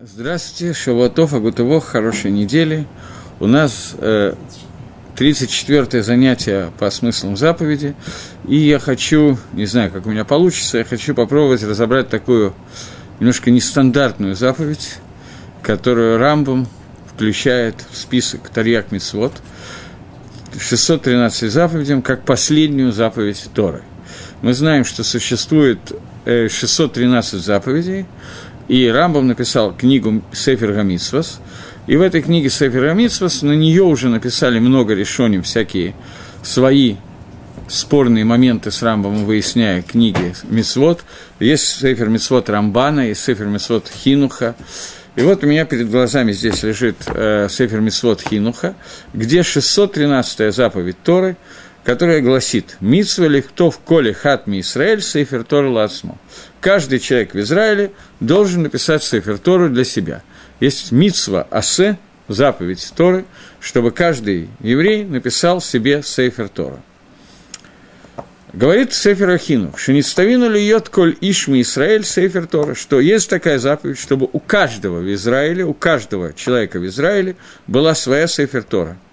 Здравствуйте, Шавуатов, Агутово, хорошей недели. У нас э, 34-е занятие по смыслам заповеди, и я хочу, не знаю, как у меня получится, я хочу попробовать разобрать такую немножко нестандартную заповедь, которую Рамбом включает в список Тарьяк Мицвод, 613 заповедям, как последнюю заповедь Торы. Мы знаем, что существует 613 э, заповедей, и Рамбам написал книгу Сефер Гамитсвас, и в этой книге Сефер Гамитсвас на нее уже написали много решений, всякие свои спорные моменты с Рамбом, выясняя книги Мицвод. Есть Сефер Мицвод Рамбана, есть Сефер Мицвод Хинуха. И вот у меня перед глазами здесь лежит э, Сефер Мицвод Хинуха, где 613-я заповедь Торы – которая гласит «Митсва лихтов коли хатми Исраэль сейфер Тору лацмо». Каждый человек в Израиле должен написать сейфер Тору для себя. Есть митсва асе, заповедь Торы, чтобы каждый еврей написал себе сейфер Тора. Говорит Сефер Ахину, «Шениставину ли йод коль ишми Израиль Сефер Тора», что есть такая заповедь, чтобы у каждого в Израиле, у каждого человека в Израиле была своя Сефер Тора –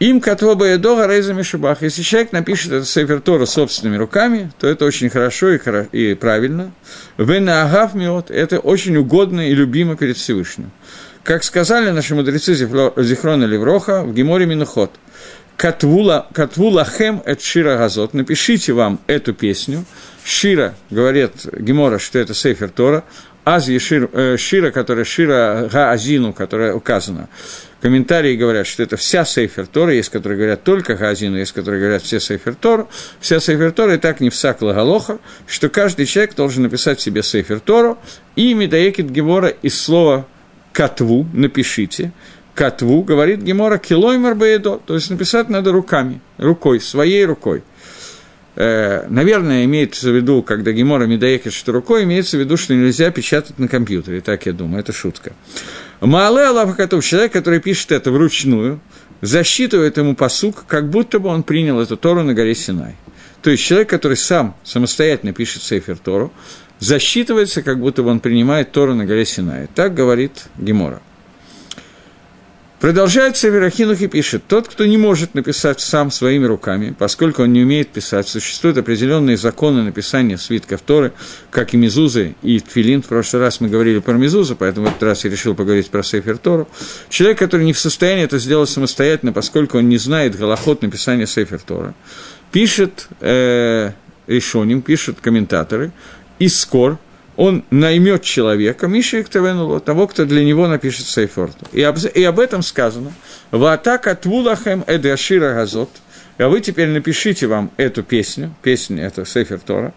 им катоба эдога рейза мишубах. Если человек напишет это Сефер Тора собственными руками, то это очень хорошо и, и правильно. Вена агав миот – это очень угодно и любимо перед Всевышним. Как сказали наши мудрецы Зихрона Левроха в Геморе Минухот, Катвула, катвула хем эт Шира Газот. Напишите вам эту песню. Шира, говорит Гемора, что это Сейфер Тора. Ази Шир, э, Шира, которая Шира Гаазину, которая указана. Комментарии говорят, что это вся Сейфер Тора, есть, которые говорят только Газину, есть, которые говорят все Сейфер Тора. Вся Сейфер Тора и так не всакла Галоха, что каждый человек должен написать себе Сейфер Тору, и Медаекит Гемора из слова «катву» напишите, «катву» говорит Гемора «килоймер баедо», то есть написать надо руками, рукой, своей рукой. Э, наверное, имеется в виду, когда Гемора Медаекит, что рукой, имеется в виду, что нельзя печатать на компьютере, так я думаю, это шутка. Маале Аллах Катув, человек, который пишет это вручную, засчитывает ему посук, как будто бы он принял эту Тору на горе Синай. То есть человек, который сам самостоятельно пишет Сейфер Тору, засчитывается, как будто бы он принимает Тору на горе Синай. Так говорит Гемора. Продолжает Северахинух и пишет, тот, кто не может написать сам своими руками, поскольку он не умеет писать, существуют определенные законы написания свитков Торы, как и Мезузы и Тфилин. В прошлый раз мы говорили про Мезузу, поэтому в этот раз я решил поговорить про Сейфер Тору. Человек, который не в состоянии это сделать самостоятельно, поскольку он не знает голоход написания Сейфер Тора, пишет э, решоним, пишут комментаторы, и скор – он наймет человека, Миша Иктавенуло, того, кто для него напишет Сейфорту. И об, и об этом сказано. Ватака твулахем эдашира газот. А вы теперь напишите вам эту песню, песню, это Сейфер Тора.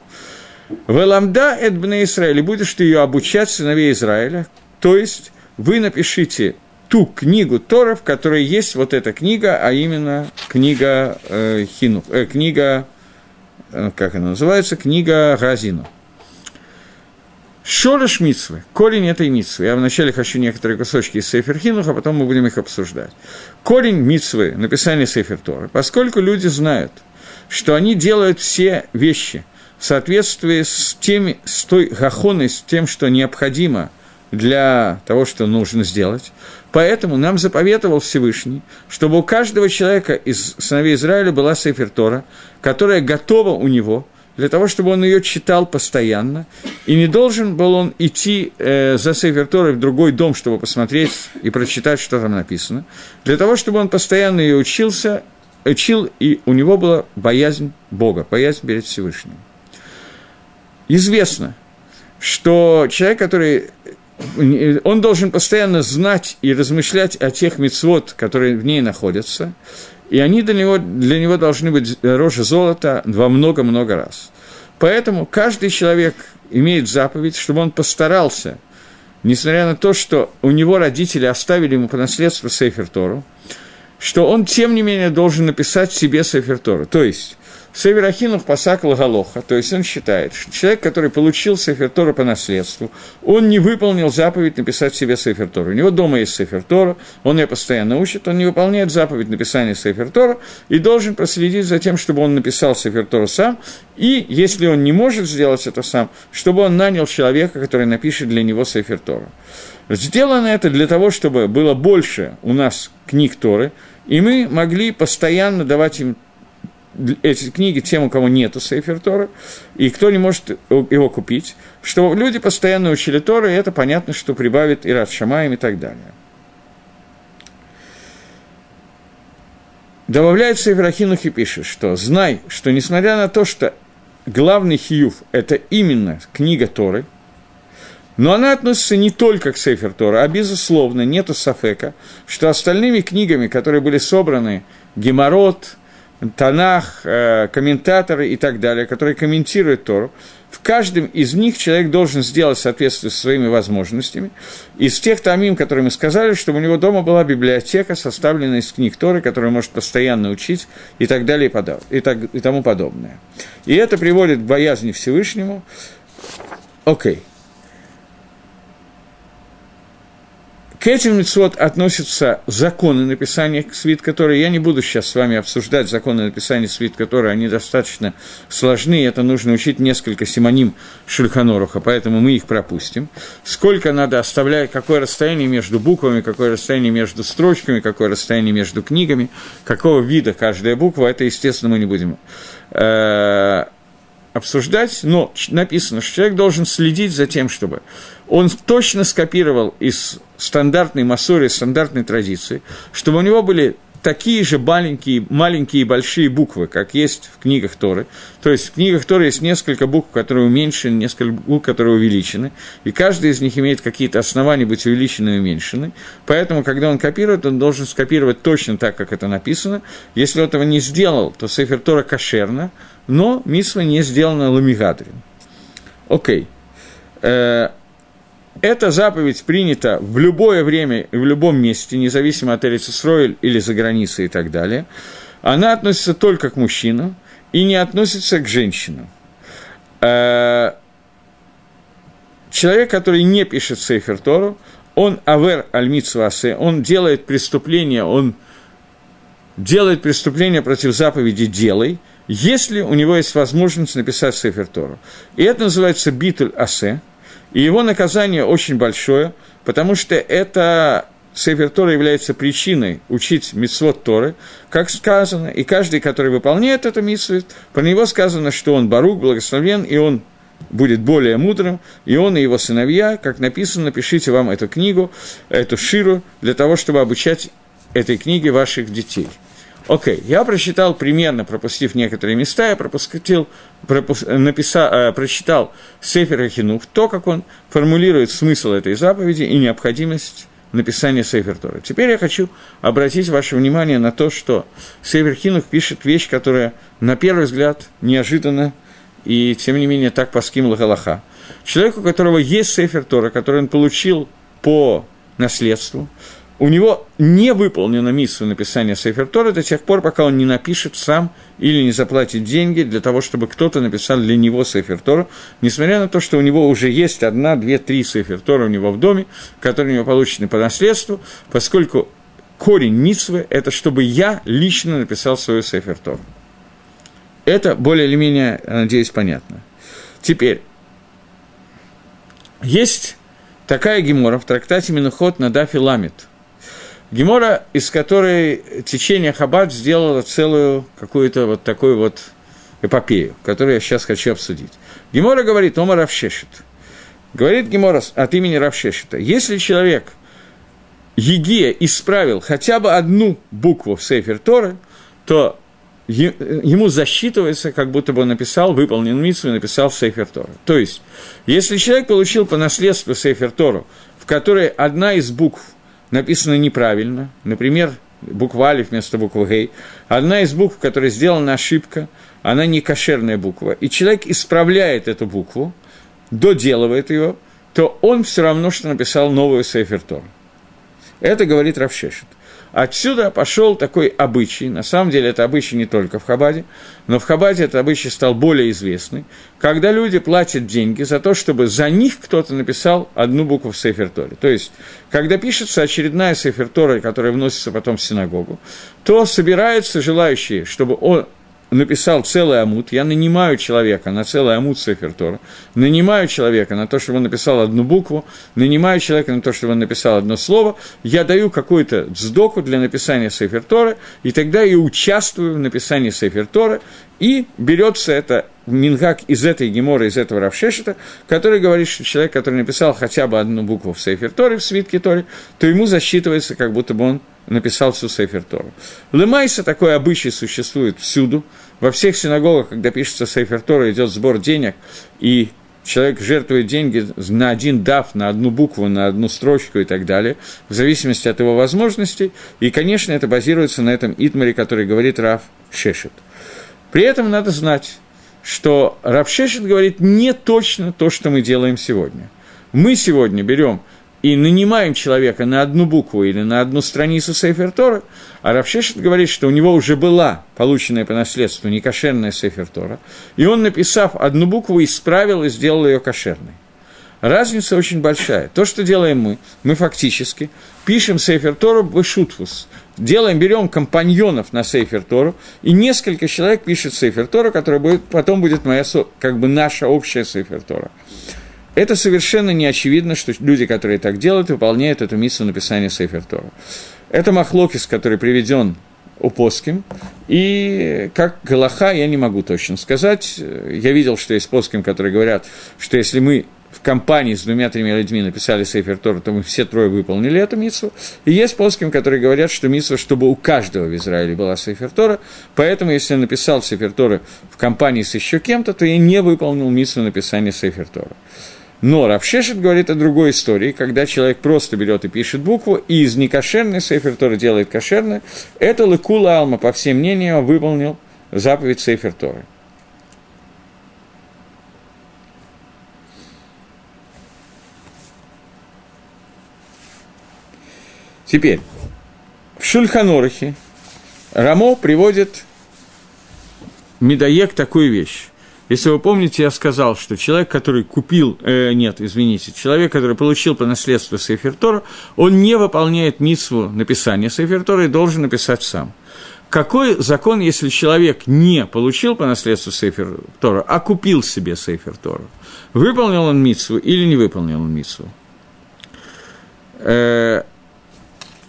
Веламда эдбне Израиль, будешь ты ее обучать сыновей Израиля. То есть вы напишите ту книгу Тора, в которой есть вот эта книга, а именно книга э, Хину, э, книга, э, как она называется, книга Газину. Шорыш митсвы, корень этой митсвы. Я вначале хочу некоторые кусочки из Сейфер Хинуха, а потом мы будем их обсуждать. Корень митсвы, написание Сейфер Тора. Поскольку люди знают, что они делают все вещи в соответствии с, теми, с той гахоной, с тем, что необходимо для того, что нужно сделать. Поэтому нам заповедовал Всевышний, чтобы у каждого человека из сыновей Израиля была Сейфер Тора, которая готова у него – для того, чтобы он ее читал постоянно, и не должен был он идти э, за Сейфер в другой дом, чтобы посмотреть и прочитать, что там написано, для того, чтобы он постоянно ее учился, учил, и у него была боязнь Бога, боязнь перед Всевышним. Известно, что человек, который он должен постоянно знать и размышлять о тех мецвод, которые в ней находятся, и они для него, для него должны быть дороже золота во много-много раз. Поэтому каждый человек имеет заповедь, чтобы он постарался, несмотря на то, что у него родители оставили ему по наследству Сейфер Тору, что он, тем не менее, должен написать себе Сейфер Тору. То есть, Север Ахинов пасак Лагалоха, то есть он считает, что человек, который получил Сефер Тора по наследству, он не выполнил заповедь написать себе Сефер Тора. У него дома есть Сефер Тора, он ее постоянно учит, он не выполняет заповедь написания Сефер Тора и должен проследить за тем, чтобы он написал Сефер Тора сам, и, если он не может сделать это сам, чтобы он нанял человека, который напишет для него Сефер Тора. Сделано это для того, чтобы было больше у нас книг Торы, и мы могли постоянно давать им эти книги тем, у кого нету Сейфер Тора, и кто не может его купить, что люди постоянно учили Торы, и это понятно, что прибавит и Рад Шамаем и так далее. Добавляет Сейфер Ахинух и пишет, что знай, что несмотря на то, что главный хиюф – это именно книга Торы, но она относится не только к Сейфер Тора, а, безусловно, нету Сафека, что остальными книгами, которые были собраны, Геморот, Танах, э, комментаторы и так далее, которые комментируют Тору, в каждом из них человек должен сделать соответствие со своими возможностями. Из тех тамим, которые мы сказали, чтобы у него дома была библиотека, составленная из книг Торы, которую может постоянно учить и так далее и, подав, и, так, и тому подобное. И это приводит к боязни Всевышнему. Окей. Okay. К этим митцвот относятся законы написания свит, которые я не буду сейчас с вами обсуждать законы написания свит, которые они достаточно сложны, это нужно учить несколько симоним Шульханоруха, поэтому мы их пропустим. Сколько надо оставлять, какое расстояние между буквами, какое расстояние между строчками, какое расстояние между книгами, какого вида каждая буква, это, естественно, мы не будем э, обсуждать, но написано, что человек должен следить за тем, чтобы он точно скопировал из стандартной массоры, стандартной традиции, чтобы у него были такие же маленькие, маленькие и большие буквы, как есть в книгах Торы. То есть в книгах Торы есть несколько букв, которые уменьшены, несколько букв, которые увеличены, и каждый из них имеет какие-то основания быть увеличены и уменьшены. Поэтому, когда он копирует, он должен скопировать точно так, как это написано. Если он этого не сделал, то Сефер Тора кошерно, но мисва не сделана ламигадрин. Окей. Э, эта заповедь принята в любое время и в любом месте, независимо от Эрицесроиль или за границей и так далее. Она относится только к мужчинам и не относится к женщинам. Э, человек, который не пишет Сейфер Тору, он авер аль он делает преступление, он делает преступление против заповеди «делай», если у него есть возможность написать Сейфер Тору. И это называется битуль асе – и его наказание очень большое, потому что это Сефер Тора является причиной учить митцвот Торы, как сказано, и каждый, который выполняет это митцвот, про него сказано, что он барук, благословен, и он будет более мудрым, и он и его сыновья, как написано, напишите вам эту книгу, эту ширу, для того, чтобы обучать этой книге ваших детей. Окей, okay. я прочитал примерно, пропустив некоторые места, я пропустил, пропус, написал, э, прочитал Сефер Хинух, то, как он формулирует смысл этой заповеди и необходимость написания Сефер Тора. Теперь я хочу обратить ваше внимание на то, что Сефер Хинух пишет вещь, которая, на первый взгляд, неожиданна, и, тем не менее, так поскимла Галаха. Человек, у которого есть Сефер Тора, который он получил по наследству, у него не выполнена миссия написания Сейфер Тора до тех пор, пока он не напишет сам или не заплатит деньги для того, чтобы кто-то написал для него Сейфер Тора, несмотря на то, что у него уже есть одна, две, три Сейфер Тора у него в доме, которые у него получены по наследству, поскольку корень Митсвы – это чтобы я лично написал свою Сейфер Тору. Это более или менее, надеюсь, понятно. Теперь, есть такая гемора в трактате Минухот на Дафи Ламит – Гемора, из которой течение Хаббат сделало целую какую-то вот такую вот эпопею, которую я сейчас хочу обсудить. Гемора говорит, Ома Равшешит. Говорит Гемора от имени Равшешита. Если человек Егия исправил хотя бы одну букву в Сейфер Торы, то ему засчитывается, как будто бы он написал, выполнил митсу и написал Сейфер Тору. То есть, если человек получил по наследству Сейфер Тору, в которой одна из букв написано неправильно, например, буква Алиф вместо буквы Гей, одна из букв, которая сделана ошибка, она не кошерная буква, и человек исправляет эту букву, доделывает ее, то он все равно, что написал новую Сейфер Тор. Это говорит Равшешет. Отсюда пошел такой обычай, на самом деле это обычай не только в Хабаде, но в Хабаде этот обычай стал более известный, когда люди платят деньги за то, чтобы за них кто-то написал одну букву в Сейфер Торе. То есть, когда пишется очередная Сейфер Тора, которая вносится потом в синагогу, то собираются желающие, чтобы он, написал целый амут, я нанимаю человека на целый амут Сефертора, нанимаю человека на то, чтобы он написал одну букву, нанимаю человека на то, чтобы он написал одно слово, я даю какую-то вздоку для написания Сефертора, и тогда я участвую в написании Сефертора, и берется это Мингак из этой геморы, из этого Равшешета, который говорит, что человек, который написал хотя бы одну букву в Сейфер Торе, в свитке Торе, то ему засчитывается, как будто бы он написал всю Сейфер Тору. Лемайса такой обычай существует всюду. Во всех синагогах, когда пишется Сейфер Тора, идет сбор денег, и человек жертвует деньги на один дав, на одну букву, на одну строчку и так далее, в зависимости от его возможностей. И, конечно, это базируется на этом итмаре, который говорит Рав Шешет. При этом надо знать, что Рав Шешет говорит не точно то, что мы делаем сегодня. Мы сегодня берем и нанимаем человека на одну букву или на одну страницу Сейфер Тора, а Равшешет говорит, что у него уже была полученная по наследству некошерная Сейфер Тора, и он, написав одну букву, исправил и сделал ее кошерной. Разница очень большая. То, что делаем мы, мы фактически пишем Сейфер Тору в Шутфус, делаем, берем компаньонов на Сейфер Тору, и несколько человек пишет Сейфер Тору, которая будет, потом будет моя, как бы наша общая Сейфер Тора. Это совершенно не очевидно, что люди, которые так делают, выполняют эту миссию написания Сейфер Тора. Это Махлокис, который приведен у Поским, и как Галаха я не могу точно сказать. Я видел, что есть Поским, которые говорят, что если мы в компании с двумя-тремя людьми написали Сейфер Тора, то мы все трое выполнили эту митсу. И есть плоским, которые говорят, что митсва, чтобы у каждого в Израиле была Сейфер Тора, поэтому если я написал Сейфер Тора в компании с еще кем-то, то я не выполнил митсу написания Сейфер Тора. Но Равшешет говорит о другой истории, когда человек просто берет и пишет букву, и из некошерной Сейфер Тора делает кошерное. Это Лекула Алма, по всем мнениям, выполнил заповедь Сейфер Торы. Теперь, в Шульханорахе Рамо приводит Медоек такую вещь. Если вы помните, я сказал, что человек, который купил, э, нет, извините, человек, который получил по наследству Сейфертора, он не выполняет митсву написания Сейфертора и должен написать сам. Какой закон, если человек не получил по наследству Сейфер Тора, а купил себе Сейфер Тору? Выполнил он митсву или не выполнил он митсву? Э,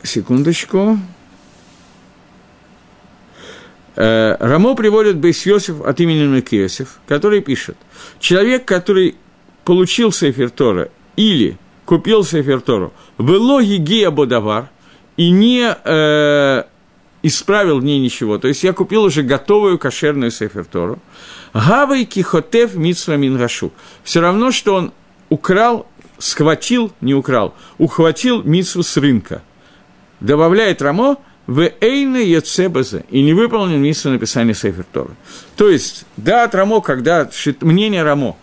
секундочку. Рамо приводит Бейс Йосиф от имени Мекиосиф, который пишет, человек, который получил Сейфер Тора или купил Сейфер Тору, было гигия бодавар, и не э, исправил в ней ничего, то есть я купил уже готовую кошерную Сейфер Тору, Гавай кихотев митсва мингашу. Все равно, что он украл, схватил, не украл, ухватил мицву с рынка. Добавляет Рама, ואינו יוצא בזה, и не выполнен мицву написания Сейфер Тора. То есть, да, от Рама, когда мнение Рама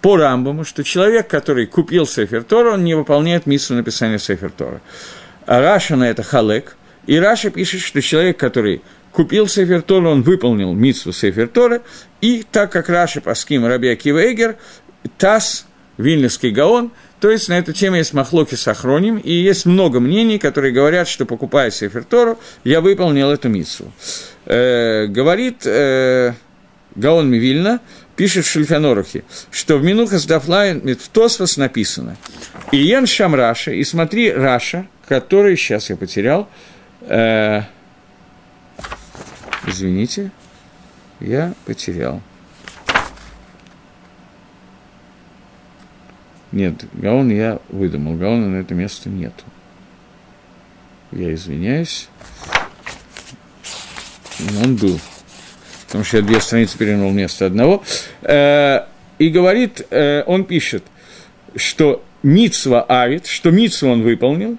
по Рамбаму, что человек, который купил Сейфер Тора, он не выполняет мицву написания Сейфер Тора. А Раши на это חולק, и Раши пишет, что человек, который купил Сейфер Тора, он выполнил мицву Сейфер Тора, и так как Раша по ским Раби Акива Эгер, Тас, Вильнюсский Гаон – то есть на эту тему есть махлоки с Ахроним, и есть много мнений, которые говорят, что покупая Сефер Тору, я выполнил эту миссу. Э, говорит э, Гаон Мивильна, пишет в Шульханорухе, что в Минухас Дафлайн Тосфос написано «Иен Шам Раша», и смотри Раша, который, сейчас я потерял, э, извините, я потерял – Нет, Гаон я выдумал, Гаона на это место нету. Я извиняюсь. Он был. Потому что я две страницы перевернул вместо одного. Э, и говорит, э, он пишет, что Мицва Авит, что Мицву он выполнил,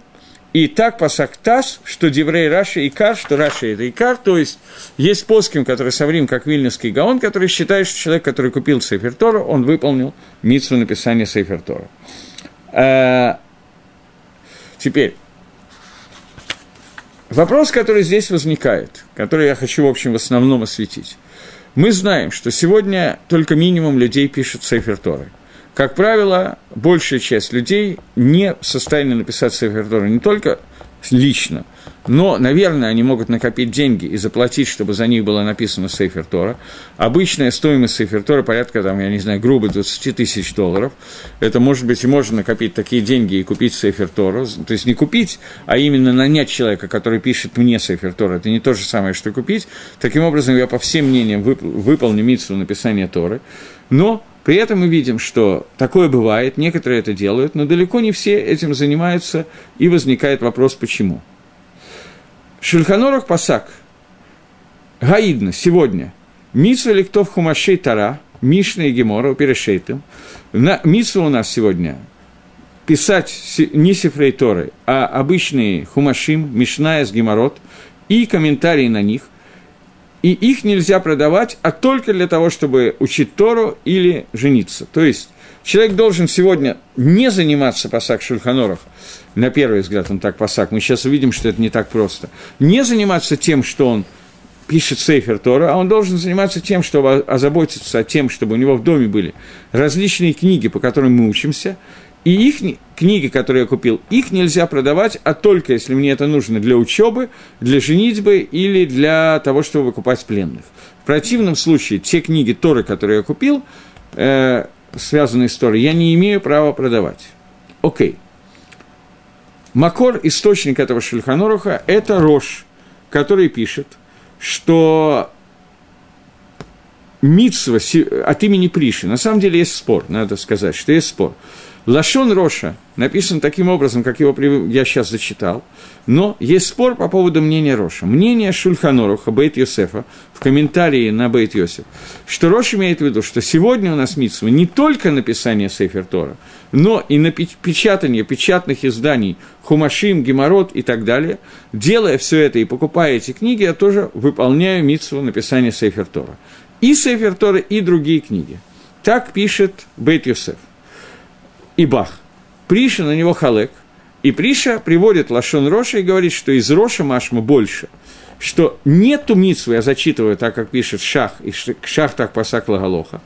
и так פסק Таз, что דברי רש"י עיקר, что Раши это עיקר, то есть есть פוסקים, который סוברים, как Вильнюсский Гаон, который считает, что человек, который купил Сейфер Тору, он выполнил мицву написания Сейфер Тора. А, теперь, вопрос, который здесь возникает, который я хочу, в общем, в основном осветить. Мы знаем, что сегодня только минимум людей пишет Сейфер Торы. Как правило, большая часть людей не в состоянии написать Сейфер Торы не только лично, но, наверное, они могут накопить деньги и заплатить, чтобы за них было написано Сейфер Тора. Обычная стоимость Сейфер Тора порядка, там, я не знаю, грубо 20 тысяч долларов. Это, может быть, и можно накопить такие деньги и купить Сейфер Тору. То есть не купить, а именно нанять человека, который пишет мне Сейфер Тора. Это не то же самое, что купить. Таким образом, я по всем мнениям вып- выполню митсу написания Торы. Но при этом мы видим, что такое бывает, некоторые это делают, но далеко не все этим занимаются, и возникает вопрос, почему. Шульханорах Пасак, Гаидна, сегодня, Митсва Лектов Хумашей Тара, Мишна и Гемора, Перешейтым, Митсва у нас сегодня писать не Сифрей Торы, а обычные Хумашим, Мишная с Геморот и комментарии на них, и их нельзя продавать, а только для того, чтобы учить Тору или жениться. То есть человек должен сегодня не заниматься пасак шульханоров, на первый взгляд он так пасак, мы сейчас увидим, что это не так просто, не заниматься тем, что он пишет Сейфер Тора, а он должен заниматься тем, чтобы озаботиться тем, чтобы у него в доме были различные книги, по которым мы учимся, и их книги, которые я купил, их нельзя продавать, а только если мне это нужно для учебы, для женитьбы или для того, чтобы выкупать пленных. В противном случае те книги Торы, которые я купил, э, связанные с Торой, я не имею права продавать. Окей. Макор, источник этого Шульханоруха, это Рош, который пишет, что Митсва от имени Приши. На самом деле есть спор, надо сказать, что есть спор. Лашон Роша написан таким образом, как его я сейчас зачитал, но есть спор по поводу мнения Роша. Мнение Шульханоруха, Бейт Йосефа, в комментарии на Бейт Йосеф, что Рош имеет в виду, что сегодня у нас митсва не только написание Сейфер Тора, но и на печатание печатных изданий Хумашим, Геморот и так далее. Делая все это и покупая эти книги, я тоже выполняю митсву написания Сейфер Тора. И Сейфер Тора, и другие книги. Так пишет Бейт Йосеф и Бах. Приша на него халек, и Приша приводит Лашон Роша и говорит, что из Роша Машма больше, что нету митсвы, я зачитываю так, как пишет Шах, и Шах так пасак Лагалоха,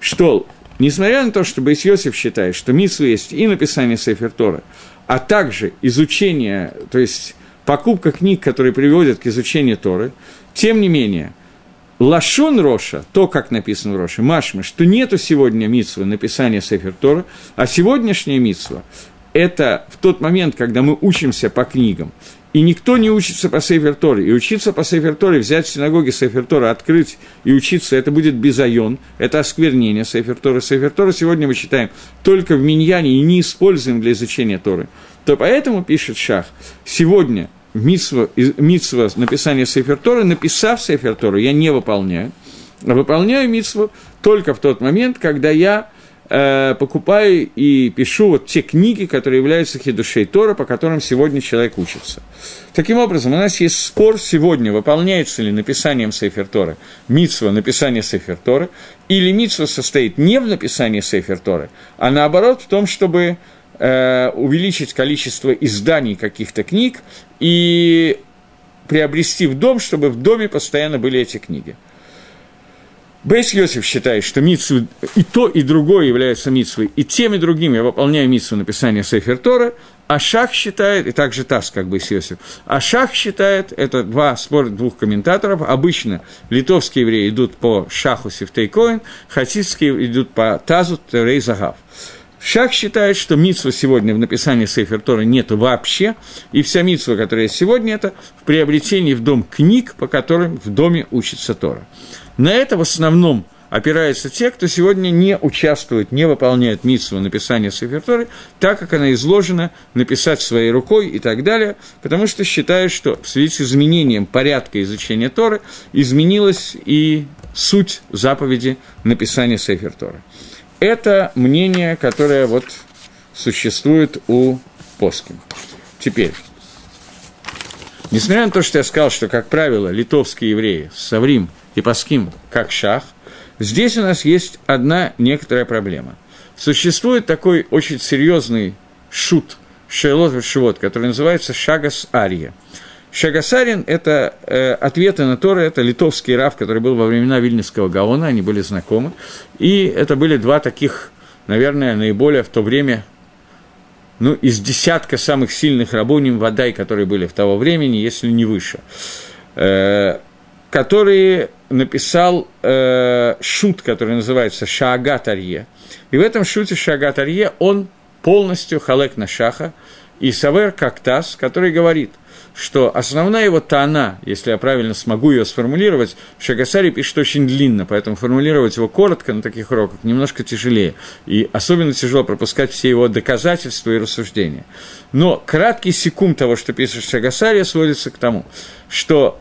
что, несмотря на то, что Бейс Йосиф считает, что митсвы есть и написание Сефер Тора, а также изучение, то есть покупка книг, которые приводят к изучению Торы, тем не менее, Лашон Роша, то, как написано в Роше, Машма, что нету сегодня митсвы написания Сефер Тора, а сегодняшняя митсва – это в тот момент, когда мы учимся по книгам, и никто не учится по Сейфер Торе. И учиться по Сейфер Торе, взять в синагоге Сейфер Тора, открыть и учиться, это будет безайон, это осквернение Сейфер Тора. Сейфер Тора сегодня мы читаем только в Миньяне и не используем для изучения Торы. То поэтому, пишет Шах, сегодня митсва, митсва написания Сейфер Торы, написав Сейфер Торы, я не выполняю, а выполняю митсву только в тот момент, когда я э, покупаю и пишу вот те книги, которые являются хидушей Тора, по которым сегодня человек учится. Таким образом, у нас есть спор сегодня, выполняется ли написанием Сейфер Торы митсва написание Сейфер или митсва состоит не в написании Сейфер Торы, а наоборот в том, чтобы увеличить количество изданий каких-то книг и приобрести в дом, чтобы в доме постоянно были эти книги. Бейс Йосиф считает, что митсу и то, и другое является митсвой, и тем, и другим я выполняю митсу написания Сефер Тора, а Шах считает, и также Тас, как Бейс Йосиф, а Шах считает, это два спора двух комментаторов, обычно литовские евреи идут по Шаху Сифтейкоин, хасидские идут по Тазу Терей Загав. Шах считает, что митсва сегодня в написании Сейфер Тора нету вообще, и вся митсва, которая сегодня, это в приобретении в дом книг, по которым в доме учится Тора. На это в основном опираются те, кто сегодня не участвует, не выполняет митсву написания Сейфер так как она изложена, написать своей рукой и так далее, потому что считают, что в связи с изменением порядка изучения Торы изменилась и суть заповеди написания Сейфер Торы. Это мнение, которое вот существует у Поскин. Теперь, несмотря на то, что я сказал, что, как правило, литовские евреи, Саврим и Паским, как шах, здесь у нас есть одна некоторая проблема. Существует такой очень серьезный шут, шейлот который называется шагас ария. Шагасарин – это э, ответы на Торы, это литовский рав, который был во времена Вильнюсского Гаона, они были знакомы. И это были два таких, наверное, наиболее в то время, ну, из десятка самых сильных рабоним Вадай, которые были в того времени, если не выше, э, которые написал э, шут, который называется Шаагат Арье. И в этом шуте Шаагат Арье он полностью халек на шаха, и Савер Кактас, который говорит – что основная его тона, если я правильно смогу ее сформулировать, Шагасари пишет очень длинно, поэтому формулировать его коротко на таких уроках немножко тяжелее. И особенно тяжело пропускать все его доказательства и рассуждения. Но краткий секунд того, что пишет Шагасари, сводится к тому, что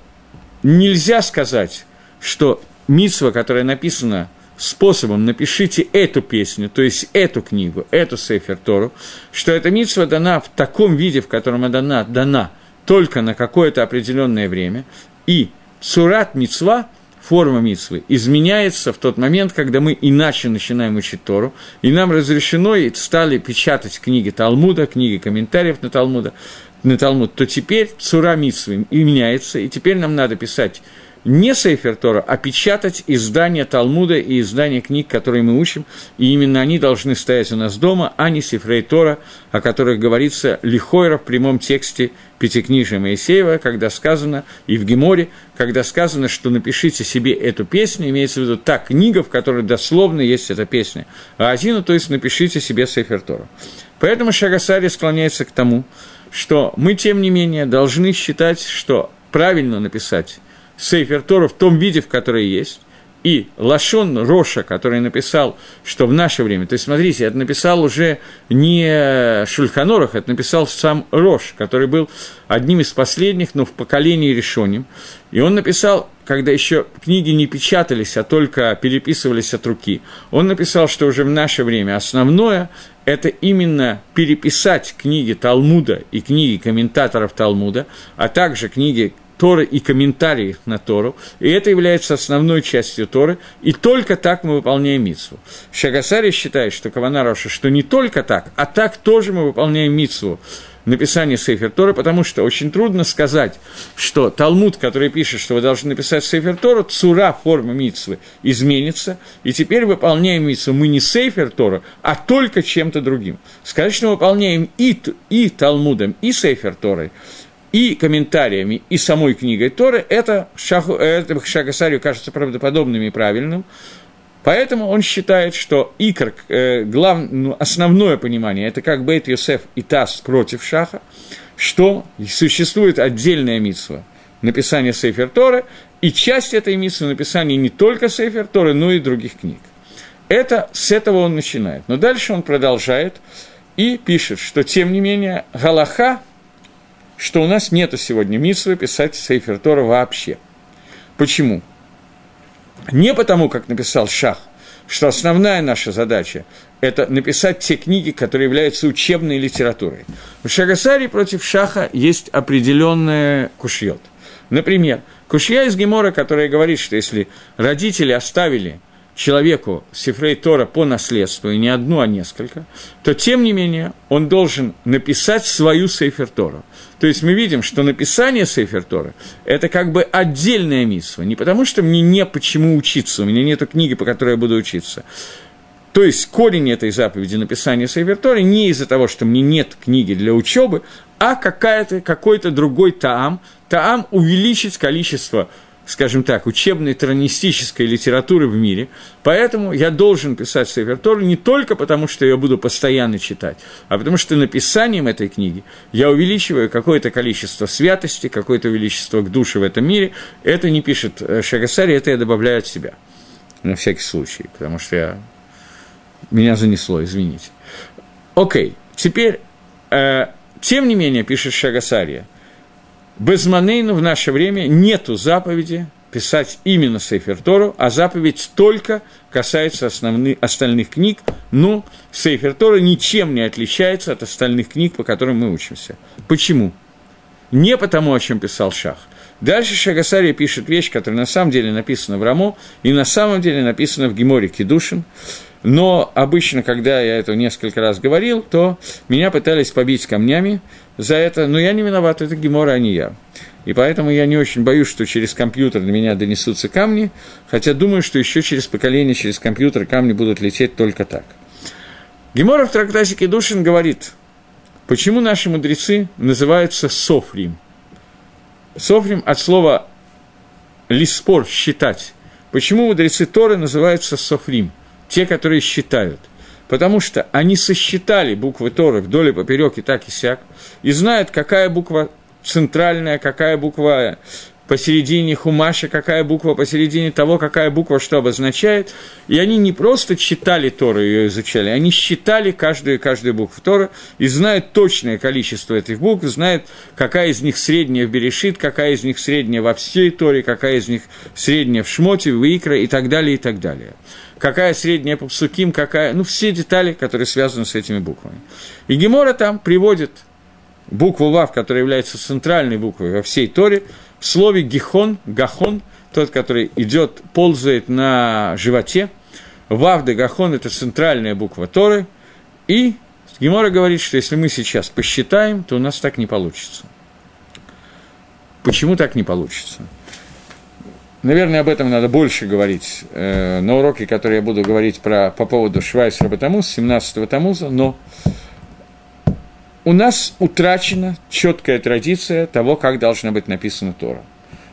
нельзя сказать, что митсва, которая написана способом напишите эту песню, то есть эту книгу, эту Сейфер Тору, что эта митсва дана в таком виде, в котором она дана, дана только на какое-то определенное время, и цурат мицва, форма мицвы, изменяется в тот момент, когда мы иначе начинаем учить Тору, и нам разрешено и стали печатать книги Талмуда, книги комментариев на Талмуда, на Талмуд, то теперь цура мицвы меняется, и теперь нам надо писать не Сейфер Тора, а печатать издания Талмуда и издания книг, которые мы учим, и именно они должны стоять у нас дома, а не Сифрей Тора, о которых говорится Лихойра в прямом тексте Пятикнижия Моисеева, когда сказано, и в Геморе, когда сказано, что напишите себе эту песню, имеется в виду та книга, в которой дословно есть эта песня, а один, то есть напишите себе Сейфер Тора. Поэтому Шагасари склоняется к тому, что мы, тем не менее, должны считать, что правильно написать Сейфер Тора в том виде, в котором есть, и Лашон Роша, который написал, что в наше время, то есть, смотрите, это написал уже не Шульханорах, это написал сам Рош, который был одним из последних, но в поколении решением. И он написал, когда еще книги не печатались, а только переписывались от руки, он написал, что уже в наше время основное – это именно переписать книги Талмуда и книги комментаторов Талмуда, а также книги Торы и комментарии на Тору, и это является основной частью Торы, и только так мы выполняем митсву. Шагасари считает, что Кавана Роша, что не только так, а так тоже мы выполняем митсву написание Сейфер Тора, потому что очень трудно сказать, что Талмуд, который пишет, что вы должны написать Сейфер Тора, цура форма митсвы изменится, и теперь выполняем митсву мы не Сейфер Тора, а только чем-то другим. Сказать, что мы выполняем и, и Талмудом, и Сейфер Торой, и комментариями, и самой книгой Торы, это, шаху, это Шагасарию кажется правдоподобным и правильным. Поэтому он считает, что икр, э, глав, ну, основное понимание, это как Бейт Йосеф и Тас против Шаха, что существует отдельная митсва написание Сейфер Торы, и часть этой митсвы написания не только Сейфер Торы, но и других книг. Это с этого он начинает. Но дальше он продолжает и пишет, что тем не менее Галаха что у нас нету сегодня митсвы писать Сейфер Тора вообще. Почему? Не потому, как написал Шах, что основная наша задача – это написать те книги, которые являются учебной литературой. В Шагасаре против Шаха есть определенный кушьет. Например, кушья из Гемора, которая говорит, что если родители оставили человеку Сифрей Тора по наследству, и не одну, а несколько, то, тем не менее, он должен написать свою Сейфер Тору. То есть мы видим, что написание Сейфер Тора – это как бы отдельная миссия, не потому что мне не почему учиться, у меня нет книги, по которой я буду учиться. То есть корень этой заповеди написания Сейфер Торы не из-за того, что мне нет книги для учебы, а какая-то, какой-то другой таам, таам увеличить количество скажем так, учебной тронистической литературы в мире, поэтому я должен писать Сефер Тору не только потому, что я буду постоянно читать, а потому что написанием этой книги я увеличиваю какое-то количество святости, какое-то величество к душе в этом мире. Это не пишет э, Шагасари, это я добавляю от себя, на всякий случай, потому что я... меня занесло, извините. Окей, теперь, э, тем не менее, пишет Шагасария – Безманейну в наше время нету заповеди писать именно Сейфер Тору, а заповедь только касается основных, остальных книг, но Сейфер Тора ничем не отличается от остальных книг, по которым мы учимся. Почему? Не потому, о чем писал Шах. Дальше Шагасария пишет вещь, которая на самом деле написана в Рамо, и на самом деле написана в Геморе Кедушин. но обычно, когда я это несколько раз говорил, то меня пытались побить камнями за это, но я не виноват, это Гемора, а не я. И поэтому я не очень боюсь, что через компьютер на меня донесутся камни, хотя думаю, что еще через поколение, через компьютер камни будут лететь только так. Гемора в трактасике Душин говорит, почему наши мудрецы называются Софрим. Софрим от слова лиспор – считать. Почему мудрецы Торы называются Софрим? Те, которые считают – потому что они сосчитали буквы Торы вдоль и поперек и так и сяк, и знают, какая буква центральная, какая буква посередине хумаша, какая буква посередине того, какая буква что обозначает. И они не просто читали Тору, ее изучали, они считали каждую каждую букву Тора и знают точное количество этих букв, знают, какая из них средняя в Берешит, какая из них средняя во всей Торе, какая из них средняя в Шмоте, в Икра и так далее, и так далее какая средняя по псуким, какая, ну, все детали, которые связаны с этими буквами. И Гемора там приводит букву Вав, которая является центральной буквой во всей Торе, в слове Гихон, Гахон, тот, который идет, ползает на животе. Вав де Гахон – это центральная буква Торы. И Гемора говорит, что если мы сейчас посчитаем, то у нас так не получится. Почему так не получится? Наверное, об этом надо больше говорить э, на уроке, который я буду говорить про, по поводу Швайсера Батамуз, 17-го Тамуза, но у нас утрачена четкая традиция того, как должна быть написана Тора.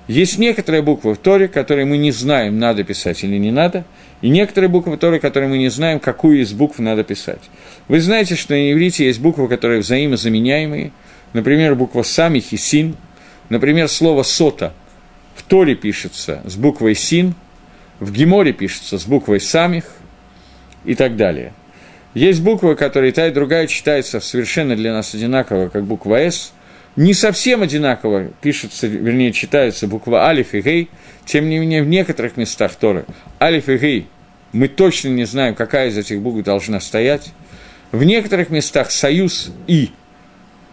Есть некоторые буквы в Торе, которые мы не знаем, надо писать или не надо, и некоторые буквы Торы, которые мы не знаем, какую из букв надо писать. Вы знаете, что на иврите есть буквы, которые взаимозаменяемые, например, буква «самих» и «син», например, слово «сота» – в Торе пишется с буквой «син», в Геморе пишется с буквой «самих» и так далее. Есть буквы, которые та и другая читается совершенно для нас одинаково, как буква «с», не совсем одинаково пишется, вернее, читается буква «алиф» и «гей», тем не менее, в некоторых местах Торы «алиф» и «гей» мы точно не знаем, какая из этих букв должна стоять. В некоторых местах союз «и»,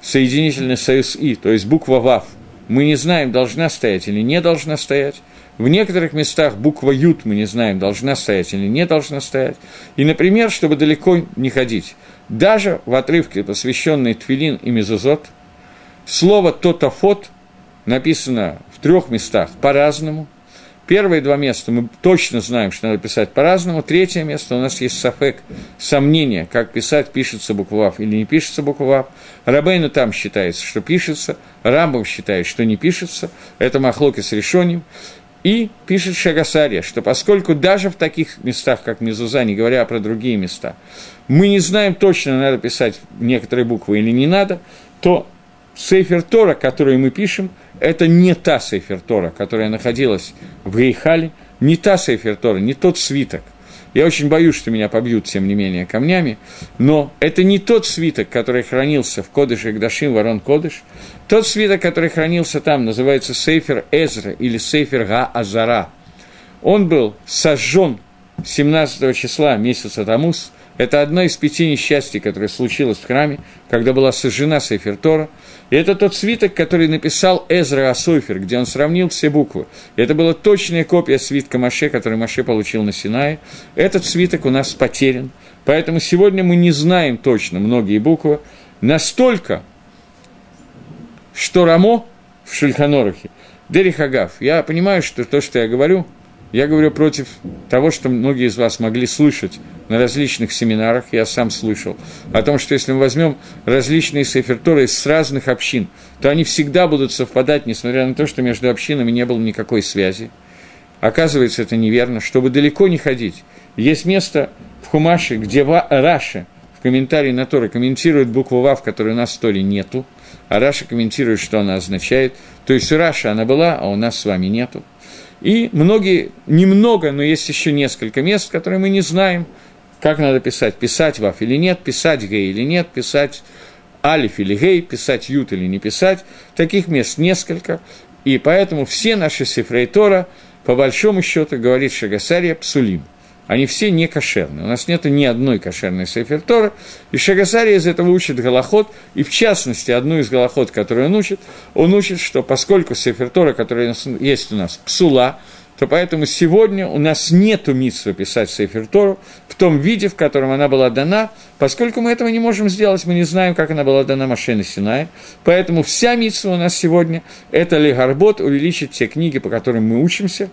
соединительный союз «и», то есть буква «вав», мы не знаем, должна стоять или не должна стоять. В некоторых местах буква «ют» мы не знаем, должна стоять или не должна стоять. И, например, чтобы далеко не ходить, даже в отрывке, посвященной Твилин и Мезузот, слово «тотофот» написано в трех местах по-разному – Первые два места мы точно знаем, что надо писать по-разному. Третье место у нас есть сафек, сомнение, как писать, пишется буква «вав» или не пишется буква «вав». Рабейну там считается, что пишется, Рамбом считает, что не пишется. Это Махлоки с решением. И пишет Шагасария, что поскольку даже в таких местах, как Мезуза, не говоря про другие места, мы не знаем точно, надо писать некоторые буквы или не надо, то Сейфер Тора, который мы пишем, это не та Сейфер Тора, которая находилась в Гейхале, не та Сейфер Тора, не тот свиток. Я очень боюсь, что меня побьют, тем не менее, камнями, но это не тот свиток, который хранился в Кодыше Гдашим, Ворон Кодыш. Тот свиток, который хранился там, называется Сейфер Эзра или Сейфер Га-Азара. Он был сожжен 17 числа месяца Тамус. Это одно из пяти несчастий, которое случилось в храме, когда была сожжена Сейфер Тора – это тот свиток, который написал Эзра Асойфер, где он сравнил все буквы. Это была точная копия свитка Маше, который Маше получил на Синае. Этот свиток у нас потерян. Поэтому сегодня мы не знаем точно многие буквы. Настолько, что Рамо в Шульханорахе, Дерихагав, я понимаю, что то, что я говорю – я говорю против того, что многие из вас могли слышать на различных семинарах, я сам слышал, о том, что если мы возьмем различные сейферторы с разных общин, то они всегда будут совпадать, несмотря на то, что между общинами не было никакой связи. Оказывается, это неверно. Чтобы далеко не ходить, есть место в Хумаше, где Раши в комментарии на Торы комментирует букву Вав, которой у нас в Торе нету, а Раша комментирует, что она означает. То есть у Раши она была, а у нас с вами нету. И многие, немного, но есть еще несколько мест, которые мы не знаем, как надо писать, писать ваф или нет, писать гей или нет, писать алиф или гей, писать ют или не писать. Таких мест несколько, и поэтому все наши сифрей Тора, по большому счету, говорит Шагасария, псулим – они все не кошерные. У нас нет ни одной кошерной Сефер Тора, и Шагасари из этого учит Голоход, и в частности, одну из Голоход, которую он учит, он учит, что поскольку Сефер Тора, которая есть у нас, псула, то поэтому сегодня у нас нет митсвы писать Сейфер Тору в том виде, в котором она была дана, поскольку мы этого не можем сделать, мы не знаем, как она была дана Машене Синай, поэтому вся митсва у нас сегодня – это Легарбот, увеличить те книги, по которым мы учимся,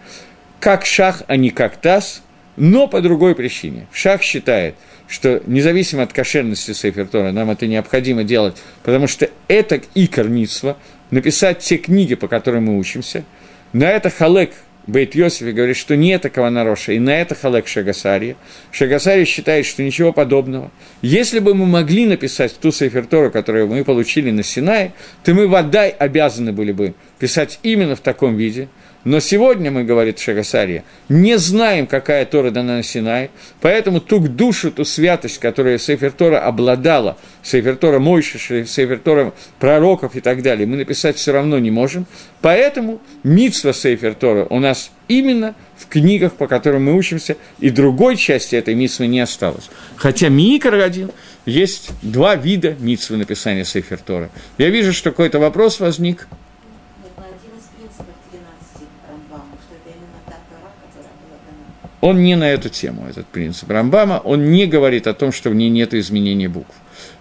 как шах, а не как таз, но по другой причине. Шах считает, что независимо от кошерности Сейфер Тора, нам это необходимо делать, потому что это икор митсва, написать те книги, по которым мы учимся. На это Халек Бейт Йосиф говорит, что не это Каванароша, и на это Халек Шагасария. Шагасария считает, что ничего подобного. Если бы мы могли написать ту Сейфертору, которую мы получили на Синае, то мы водай обязаны были бы писать именно в таком виде – но сегодня, мы, говорит Шагасария, не знаем, какая Тора дана на Синай, поэтому ту душу, ту святость, которую Сейфер Тора обладала, Сейфер Тора Мойши, Сейфер Тора пророков и так далее, мы написать все равно не можем. Поэтому митсва Сейфер Тора у нас именно в книгах, по которым мы учимся, и другой части этой митсвы не осталось. Хотя Микр один, есть два вида митсвы написания Сейфер Тора. Я вижу, что какой-то вопрос возник – Он не на эту тему, этот принцип Рамбама, он не говорит о том, что в ней нет изменения букв.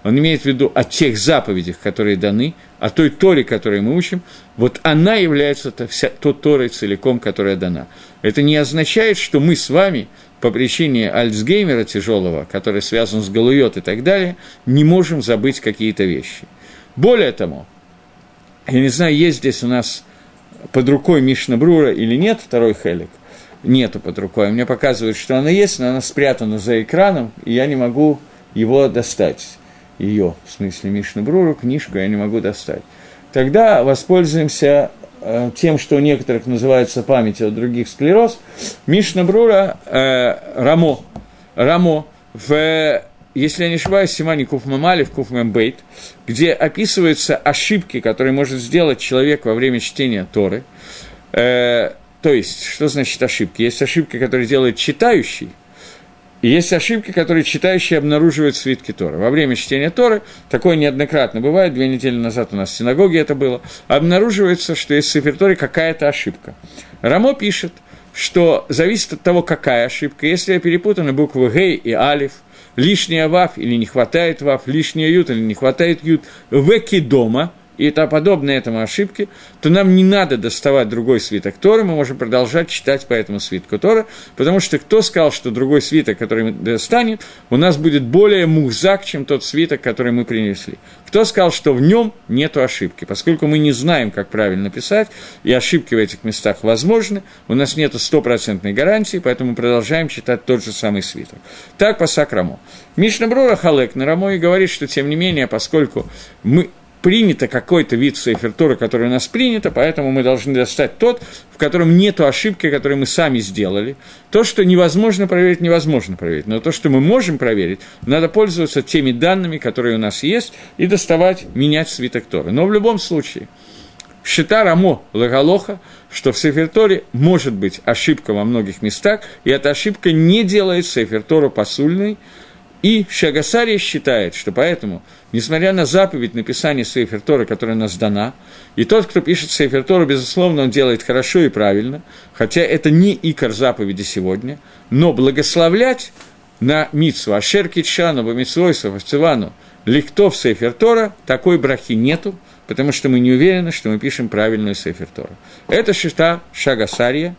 Он имеет в виду о тех заповедях, которые даны, о той Торе, которую мы учим, вот она является то, вся, то Торой целиком, которая дана. Это не означает, что мы с вами по причине Альцгеймера тяжелого, который связан с Галуйот и так далее, не можем забыть какие-то вещи. Более того, я не знаю, есть здесь у нас под рукой Мишна Брура или нет второй хелик – нету под рукой. Мне показывают, что она есть, но она спрятана за экраном, и я не могу его достать. Ее, в смысле Мишну Бруру, книжку я не могу достать. Тогда воспользуемся э, тем, что у некоторых называется память, а у других склероз. Мишна Брура э, Рамо. Рамо в если я не ошибаюсь, Симани Куфмамали в Куфмамбейт, где описываются ошибки, которые может сделать человек во время чтения Торы. Э, то есть, что значит ошибки? Есть ошибки, которые делает читающий, и есть ошибки, которые читающие обнаруживают в свитке Торы. Во время чтения Торы, такое неоднократно бывает, две недели назад у нас в синагоге это было, обнаруживается, что есть в Сефер какая-то ошибка. Рамо пишет, что зависит от того, какая ошибка. Если перепутаны буквы Гей и Алиф, лишняя Вав или не хватает Вав, лишняя Ют или не хватает Ют, Веки дома – и это подобные этому ошибки, то нам не надо доставать другой свиток Торы, мы можем продолжать читать по этому свитку Торы, потому что кто сказал, что другой свиток, который мы достанем, у нас будет более мухзак, чем тот свиток, который мы принесли. Кто сказал, что в нем нет ошибки? Поскольку мы не знаем, как правильно писать, и ошибки в этих местах возможны, у нас нет стопроцентной гарантии, поэтому мы продолжаем читать тот же самый свиток. Так по Сакрамо. Мишна Брура Халек на Рамо и говорит, что тем не менее, поскольку мы принято какой-то вид сейфертуры, который у нас принято, поэтому мы должны достать тот, в котором нет ошибки, которую мы сами сделали. То, что невозможно проверить, невозможно проверить. Но то, что мы можем проверить, надо пользоваться теми данными, которые у нас есть, и доставать, менять свиток Торы. Но в любом случае, Шита Рамо Лагалоха, что в Сейферторе может быть ошибка во многих местах, и эта ошибка не делает Сейфертору посульной, и Шагасария считает, что поэтому, несмотря на заповедь написания Сейфер Тора, которая нас дана, и тот, кто пишет Сейфер Тору, безусловно, он делает хорошо и правильно, хотя это не икор заповеди сегодня, но благословлять на Митсу, Ашер Китшану, Бамитсвойсов, Авцевану, Лихтов Сейфер Тора, такой брахи нету, потому что мы не уверены, что мы пишем правильную Сейфер Тору. Это шита Шагасария,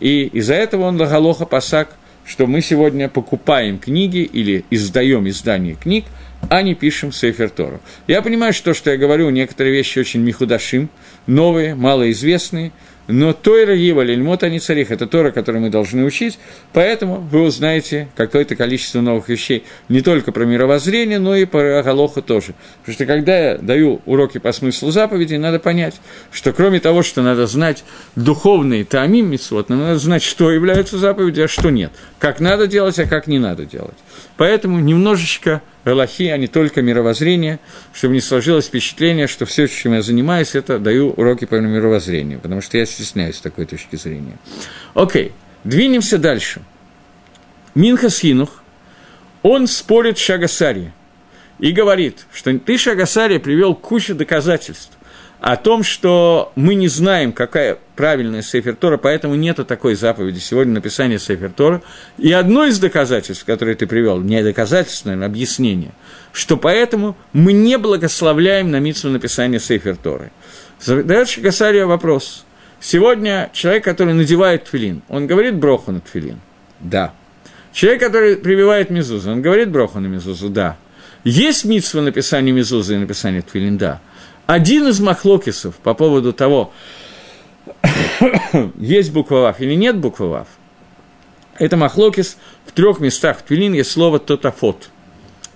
и из-за этого он Лагалоха Пасак что мы сегодня покупаем книги или издаем издание книг, а не пишем Сейфер Тору. Я понимаю, что то, что я говорю, некоторые вещи очень михудашим, новые, малоизвестные – но Тойра Ива Лильмот не царих – это Тора, которую мы должны учить, поэтому вы узнаете какое-то количество новых вещей не только про мировоззрение, но и про Галоху тоже. Потому что когда я даю уроки по смыслу заповедей, надо понять, что кроме того, что надо знать духовные таамим митцвот, надо знать, что является заповедью, а что нет. Как надо делать, а как не надо делать. Поэтому немножечко Галахи, а не только мировоззрение, чтобы не сложилось впечатление, что все, чем я занимаюсь, это даю уроки по мировоззрению, потому что я стесняюсь такой точки зрения. Окей, двинемся дальше. Минха Синух, он спорит с Шагасари. и говорит, что ты, Шагасария, привел кучу доказательств о том, что мы не знаем, какая правильная Сефер Тора, поэтому нету такой заповеди сегодня написания Сефер Тора. И одно из доказательств, которое ты привел, не доказательство, наверное, объяснение, что поэтому мы не благословляем на митсу написания Сефер Торы. Задает Шагасария вопрос. Сегодня человек, который надевает тфилин, он говорит броху на тфилин? Да. Человек, который прививает мизузу, он говорит броху на мизузу? Да. Есть митсва написания мизузы и написания тфилин? Да. Один из махлокисов по поводу того, есть буква Вав или нет буквы Вав, это махлокис в трех местах в Твилин есть слово «тотафот».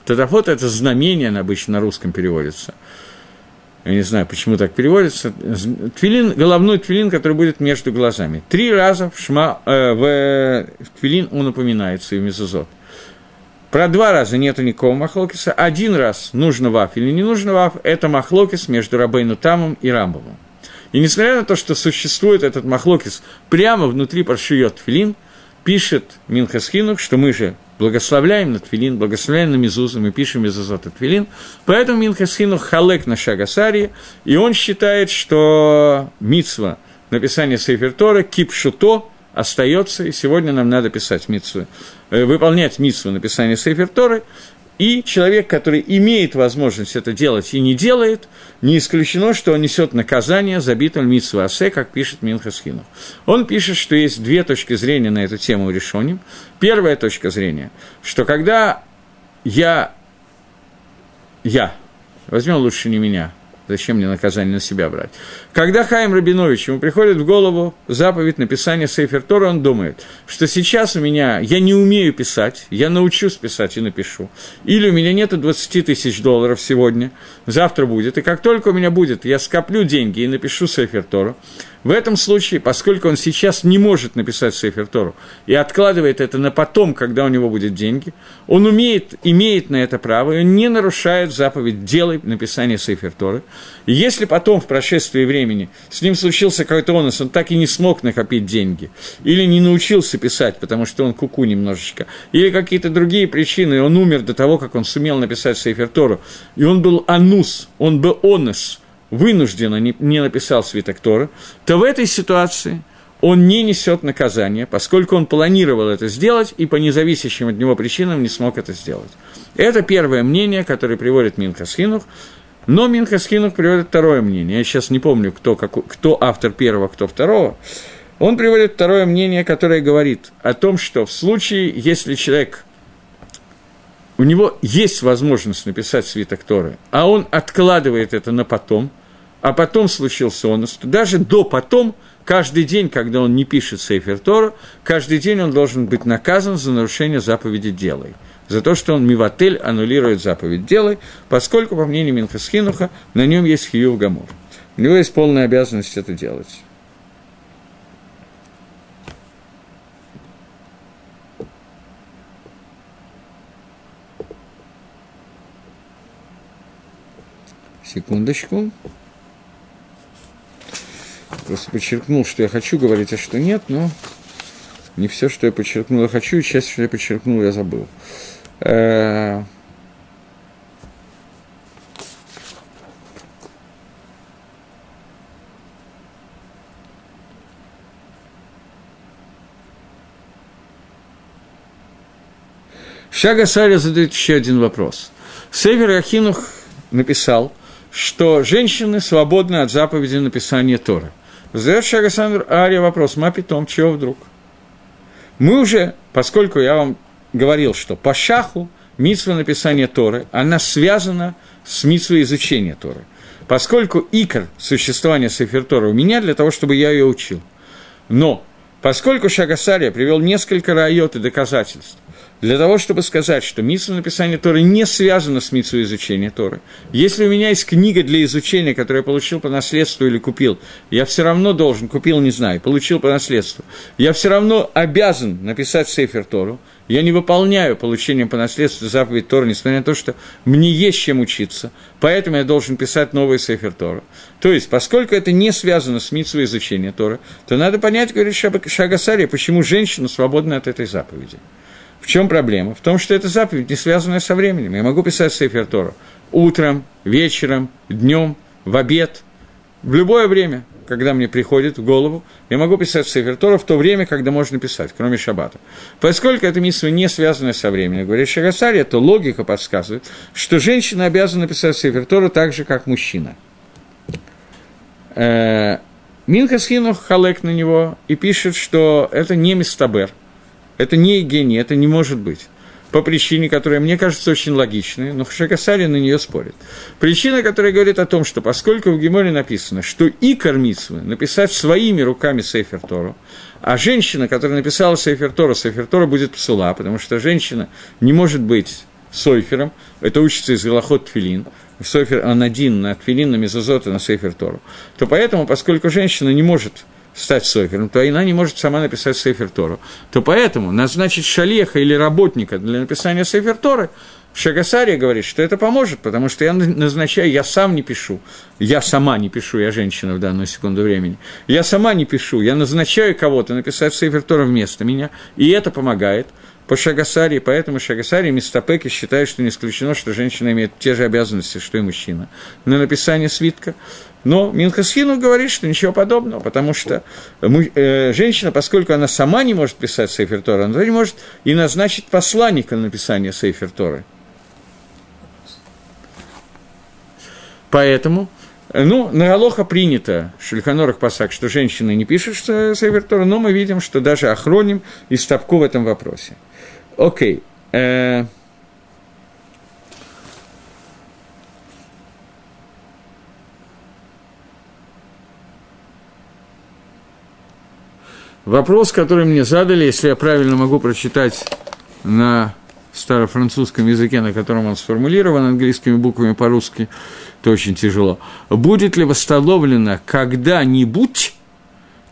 Тотафот – это знамение, обычно на русском переводится. Я не знаю, почему так переводится. Твилин, головной твилин, который будет между глазами. Три раза в, шма, э, в, в твилин он упоминается и в мезузот. Про два раза нету никакого махлокиса. Один раз нужно ваф или не нужно ваф, это махлокис между Рабейну Тамом и Рамбовым. И несмотря на то, что существует этот махлокис прямо внутри паршиот Тфилин, пишет Минхасхинух, что мы же благословляем на Тфилин, благословляем на Мизузу, мы пишем Мизузот и Тфилин. Поэтому Минхасхинух халек на Шагасарии, и он считает, что мицва написания Сейфертора кипшуто – остается, и сегодня нам надо писать митсвы, э, выполнять митсву написания Сейфер Торы, и человек, который имеет возможность это делать и не делает, не исключено, что он несет наказание за битву Митсу Асе, как пишет Минхасхинов. Он пишет, что есть две точки зрения на эту тему у Решоним. Первая точка зрения, что когда я, я, возьмем лучше не меня, Зачем мне наказание на себя брать? Когда Хаим Рабинович, ему приходит в голову заповедь написания Сейфер Тора, он думает, что сейчас у меня, я не умею писать, я научусь писать и напишу. Или у меня нет 20 тысяч долларов сегодня, завтра будет. И как только у меня будет, я скоплю деньги и напишу Сейфер Тору. В этом случае, поскольку он сейчас не может написать Сейфер Тору и откладывает это на потом, когда у него будет деньги, он умеет, имеет на это право, и он не нарушает заповедь «делай написание Сейфер Торы». И если потом, в прошествии времени, с ним случился какой-то онос, он так и не смог накопить деньги, или не научился писать, потому что он куку немножечко, или какие-то другие причины, он умер до того, как он сумел написать Сейфер Тору, и он был анус, он был онос – вынужденно не, не написал свиток Торы, то в этой ситуации он не несет наказания, поскольку он планировал это сделать и по независящим от него причинам не смог это сделать. Это первое мнение, которое приводит Минхасхинух, но Минхасхинух приводит второе мнение. Я сейчас не помню, кто, как, кто автор первого, кто второго. Он приводит второе мнение, которое говорит о том, что в случае, если человек у него есть возможность написать свиток Торы, а он откладывает это на потом, а потом случился он, даже до потом, каждый день, когда он не пишет Сейфер Тора, каждый день он должен быть наказан за нарушение заповеди «делай», за то, что он миватель аннулирует заповедь «делай», поскольку, по мнению Минхасхинуха, на нем есть хиюв гамур. У него есть полная обязанность это делать. Секундочку. Просто подчеркнул, что я хочу говорить, а что нет, но не все, что я подчеркнул, я хочу, и часть, что я подчеркнул, я забыл. Э, Шага Саря задает еще один вопрос. Север Ахинух написал – что женщины свободны от заповеди написания Торы. Задает Шагасандр Ария вопрос, ма питом, чего вдруг? Мы уже, поскольку я вам говорил, что по шаху митсва написания Торы, она связана с митсвой изучения Торы. Поскольку икор существования Сефер Торы у меня для того, чтобы я ее учил. Но поскольку Шагасария привел несколько райот и доказательств, для того, чтобы сказать, что митсу написания Торы не связано с митсу изучения Торы. Если у меня есть книга для изучения, которую я получил по наследству или купил, я все равно должен, купил, не знаю, получил по наследству, я все равно обязан написать Сейфер Тору, я не выполняю получением по наследству заповедь Торы, несмотря на то, что мне есть чем учиться, поэтому я должен писать новый Сейфер Тору. То есть, поскольку это не связано с митсу изучения Торы, то надо понять, говорит Шагасария, почему женщина свободна от этой заповеди. В чем проблема? В том, что это заповедь, не связанная со временем. Я могу писать Сейфер Тору утром, вечером, днем, в обед, в любое время, когда мне приходит в голову, я могу писать Сейфер Тору в то время, когда можно писать, кроме шаббата. Поскольку эта миссия не связана со временем, говорит Шагасари, то логика подсказывает, что женщина обязана писать Сейфер Тору так же, как мужчина. Э, Минхасхину халек на него и пишет, что это не мистабер – это не гений, это не может быть. По причине, которая мне кажется очень логичной, но Шакасари на нее спорит. Причина, которая говорит о том, что поскольку в Геморе написано, что и кормицвы написать своими руками Сейфер Тору, а женщина, которая написала Сейфер Тору, Сейфер Тору будет псула, потому что женщина не может быть Сойфером, это учится из Галахот Тфилин, Сойфер Анадин на Тфилин, на Мезозот и на Сейфер Тору, то поэтому, поскольку женщина не может стать софером, то она не может сама написать Сейфер Тору. То поэтому назначить шалеха или работника для написания Сейфер Торы, Шагасария говорит, что это поможет, потому что я назначаю, я сам не пишу, я сама не пишу, я женщина в данную секунду времени, я сама не пишу, я назначаю кого-то написать Сейфер Тора вместо меня, и это помогает по Шагасаре, поэтому Шагасаре и Мистапеки считают, что не исключено, что женщина имеет те же обязанности, что и мужчина. На написание свитка но Минхасхину говорит, что ничего подобного, потому что э, женщина, поскольку она сама не может писать Сейфер Тора, она не может и назначить посланника на написание Сейфер Торы. Поэтому, ну, на Алоха принято, в Шельханорах Пасак, что женщины не пишут Сейфер Тора, но мы видим, что даже Охроним и Стопку в этом вопросе. Окей. Э, Вопрос, который мне задали, если я правильно могу прочитать на старофранцузском языке, на котором он сформулирован английскими буквами по-русски, то очень тяжело. Будет ли восстановлена когда-нибудь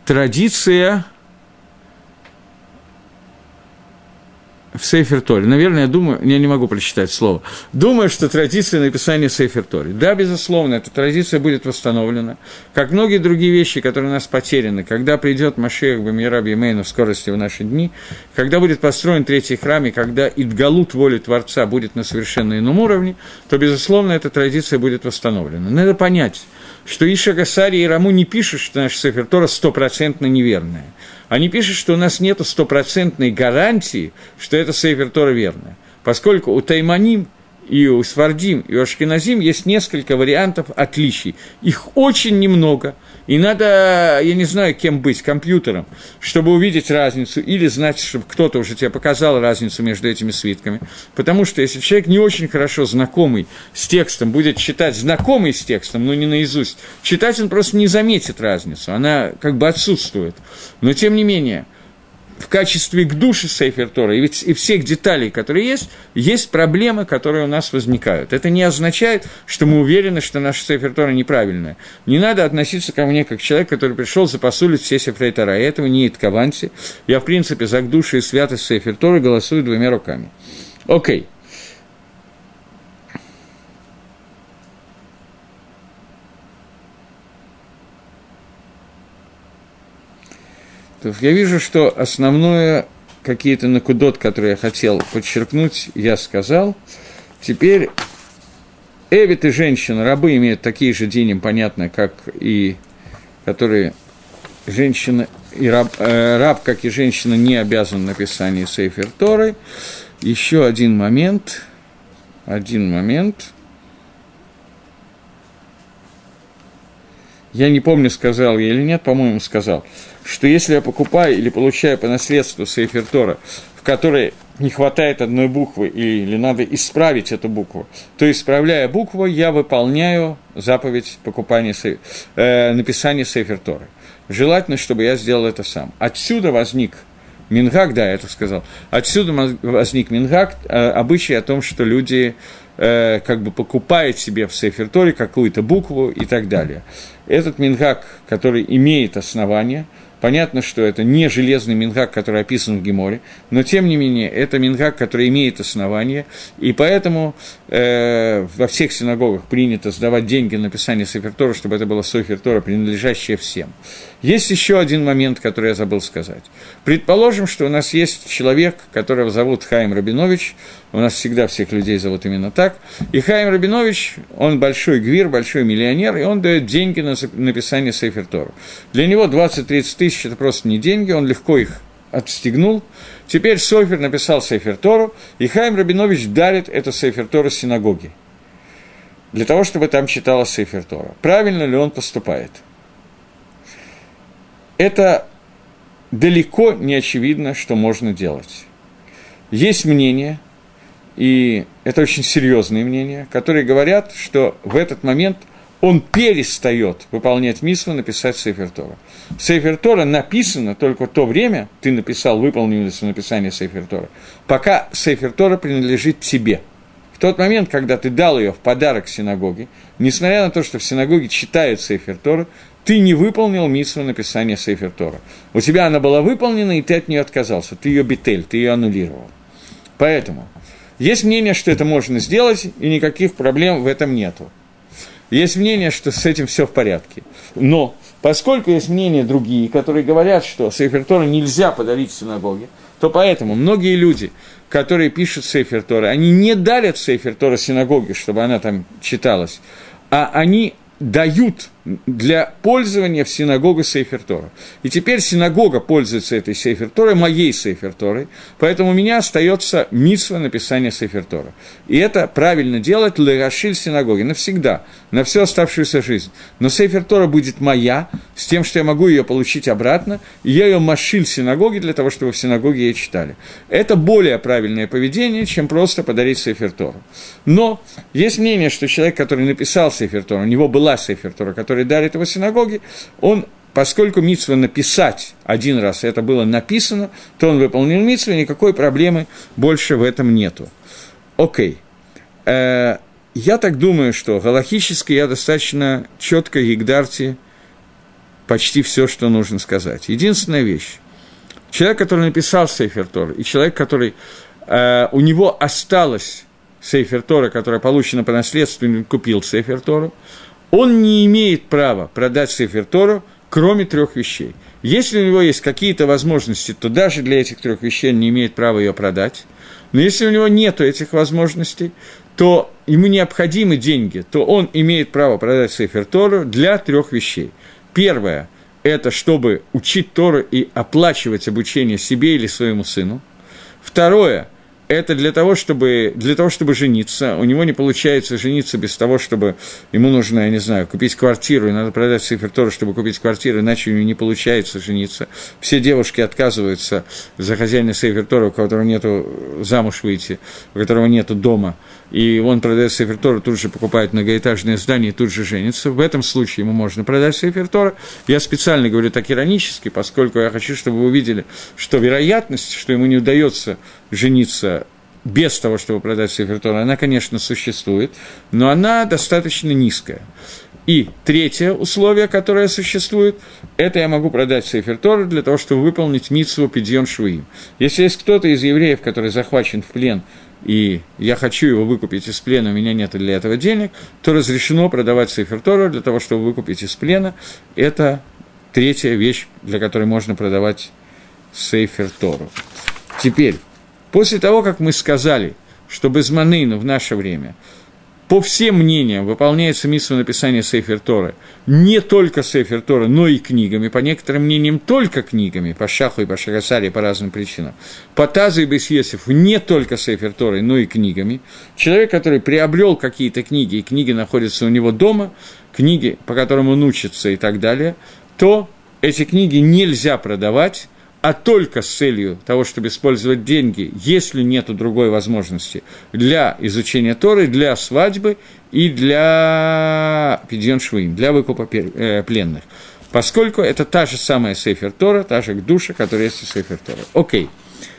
традиция в Сейфер Торе. Наверное, я думаю, я не могу прочитать слово. Думаю, что традиция написания Сейфер Торе. Да, безусловно, эта традиция будет восстановлена. Как многие другие вещи, которые у нас потеряны. Когда придет Машех Бамираби Мейна в скорости в наши дни, когда будет построен третий храм, и когда Идгалут воли Творца будет на совершенно ином уровне, то, безусловно, эта традиция будет восстановлена. Надо понять, что Иша Гасари и Раму не пишут, что наша Сейфер Тора стопроцентно неверная. Они пишут, что у нас нет стопроцентной гарантии, что это Сейфер Тора верно. Поскольку у Тайманим и у Свардим, и у Ашкиназим есть несколько вариантов отличий. Их очень немного, и надо, я не знаю, кем быть, компьютером, чтобы увидеть разницу, или знать, чтобы кто-то уже тебе показал разницу между этими свитками. Потому что если человек не очень хорошо знакомый с текстом, будет читать знакомый с текстом, но не наизусть, читать он просто не заметит разницу, она как бы отсутствует. Но тем не менее – в качестве к душе Сейфер Тора и, ведь, и всех деталей, которые есть, есть проблемы, которые у нас возникают. Это не означает, что мы уверены, что наша Сейфер Тора неправильная. Не надо относиться ко мне как человек, который пришел запасулить все Сейфер Тора. И этого не Иткаванти. Я, в принципе, за к душе и святость Сейфер Тора голосую двумя руками. Окей. Okay. Я вижу, что основное какие-то накудот, которые я хотел подчеркнуть, я сказал. Теперь Эвит и женщина, рабы имеют такие же деньги, понятно, как и которые женщина и раб, э, раб, как и женщина, не обязан написанию Сейфер Торы. Еще один момент, один момент. Я не помню, сказал я или нет, по-моему, сказал что если я покупаю или получаю по наследству Сейфер Тора, в которой не хватает одной буквы или надо исправить эту букву, то исправляя букву, я выполняю заповедь покупания, э, написания Сейфер Торы. Желательно, чтобы я сделал это сам. Отсюда возник Мингак, да, я это сказал, отсюда возник Мингак, э, обычай о том, что люди э, как бы покупают себе в Сейфер Торе какую-то букву и так далее. Этот Мингак, который имеет основание – Понятно, что это не железный мингак, который описан в Геморе, но тем не менее это мингак, который имеет основание, и поэтому э, во всех синагогах принято сдавать деньги на написание Сефертора, чтобы это было Сефертора, принадлежащее всем. Есть еще один момент, который я забыл сказать. Предположим, что у нас есть человек, которого зовут Хайм Рабинович, у нас всегда всех людей зовут именно так, и Хайм Рабинович, он большой гвир, большой миллионер, и он дает деньги на написание Сейфертора. Для него 20-30 тысяч – это просто не деньги, он легко их отстегнул. Теперь Софер написал Сейфер Тору, и Хайм Рабинович дарит это Сейфер Тору синагоге, для того, чтобы там читалось Сейфер Тора. Правильно ли он поступает? Это далеко не очевидно, что можно делать. Есть мнение, и это очень серьезные мнения, которые говорят, что в этот момент он перестает выполнять миссу написать Сейфер Тора. Сейфер Тора написано только то время, ты написал, выполнил написание Сейфер Тора, пока Сейфер Тора принадлежит тебе. В тот момент, когда ты дал ее в подарок синагоге, несмотря на то, что в синагоге читают Сейфер Тора, ты не выполнил миссу написания Сейфер Тора. У тебя она была выполнена, и ты от нее отказался. Ты ее бетель, ты ее аннулировал. Поэтому есть мнение, что это можно сделать, и никаких проблем в этом нету. Есть мнение, что с этим все в порядке. Но поскольку есть мнения другие, которые говорят, что Сейфер Тора нельзя подарить в синагоге, то поэтому многие люди, которые пишут Сейфер Тора, они не дарят Сейфер Тора синагоге, чтобы она там читалась, а они дают для пользования в синагогу Сейфертора. И теперь синагога пользуется этой Сейферторой, моей Сейферторой, поэтому у меня остается митсва написания Сейфертора. И это правильно делать лерашиль синагоги навсегда, на всю оставшуюся жизнь. Но Сейфертора будет моя, с тем, что я могу ее получить обратно, и я ее машиль синагоге для того, чтобы в синагоге ее читали. Это более правильное поведение, чем просто подарить Сейфертору. Но есть мнение, что человек, который написал Сейфертору, у него была Сейфертора, которая который дарит его синагоге, он поскольку митсва написать один раз, это было написано, то он выполнил митсву, никакой проблемы больше в этом нету. Окей. Э, я так думаю, что галахически я достаточно четко Егдарте почти все, что нужно сказать. Единственная вещь. Человек, который написал Сейфер Тор, и человек, который э, у него осталось Сейфер Тора, которая получена по наследству, купил Сейфер Тору, он не имеет права продать Сефер Тору, кроме трех вещей. Если у него есть какие-то возможности, то даже для этих трех вещей он не имеет права ее продать. Но если у него нет этих возможностей, то ему необходимы деньги, то он имеет право продать Сефер Тору для трех вещей. Первое – это чтобы учить Тору и оплачивать обучение себе или своему сыну. Второе – это для того, чтобы, для того, чтобы жениться. У него не получается жениться без того, чтобы ему нужно, я не знаю, купить квартиру, и надо продать цифр Тора, чтобы купить квартиру, иначе у него не получается жениться. Все девушки отказываются за хозяина Сейфер Тора, у которого нету замуж выйти, у которого нету дома, и он продает Сейфер Тора, тут же покупает многоэтажное здание и тут же женится. В этом случае ему можно продать Сейфер Тора. Я специально говорю так иронически, поскольку я хочу, чтобы вы увидели, что вероятность, что ему не удается жениться без того, чтобы продать Сефертон, она, конечно, существует, но она достаточно низкая. И третье условие, которое существует, это я могу продать Сейфер Тору для того, чтобы выполнить митсву Пидьон Швуим. Если есть кто-то из евреев, который захвачен в плен, и я хочу его выкупить из плена, у меня нет для этого денег, то разрешено продавать Сейфер Тору для того, чтобы выкупить из плена. Это третья вещь, для которой можно продавать Сейфер Тору. Теперь, После того, как мы сказали, что без манейну в наше время, по всем мнениям, выполняется миссия написания Сейфер Торы, не только Сейфер Торы, но и книгами, по некоторым мнениям только книгами, по Шаху и по Шагасаре, по разным причинам. По Тазу и Бесьесев не только Сейфер Торы, но и книгами. Человек, который приобрел какие-то книги, и книги находятся у него дома, книги, по которым он учится и так далее, то эти книги нельзя продавать, а только с целью того, чтобы использовать деньги, если нет другой возможности, для изучения Торы, для свадьбы и для Пидьон Швуим, для выкупа э, пленных. Поскольку это та же самая Сейфер Тора, та же душа, которая есть у Сейфер Тора. Окей.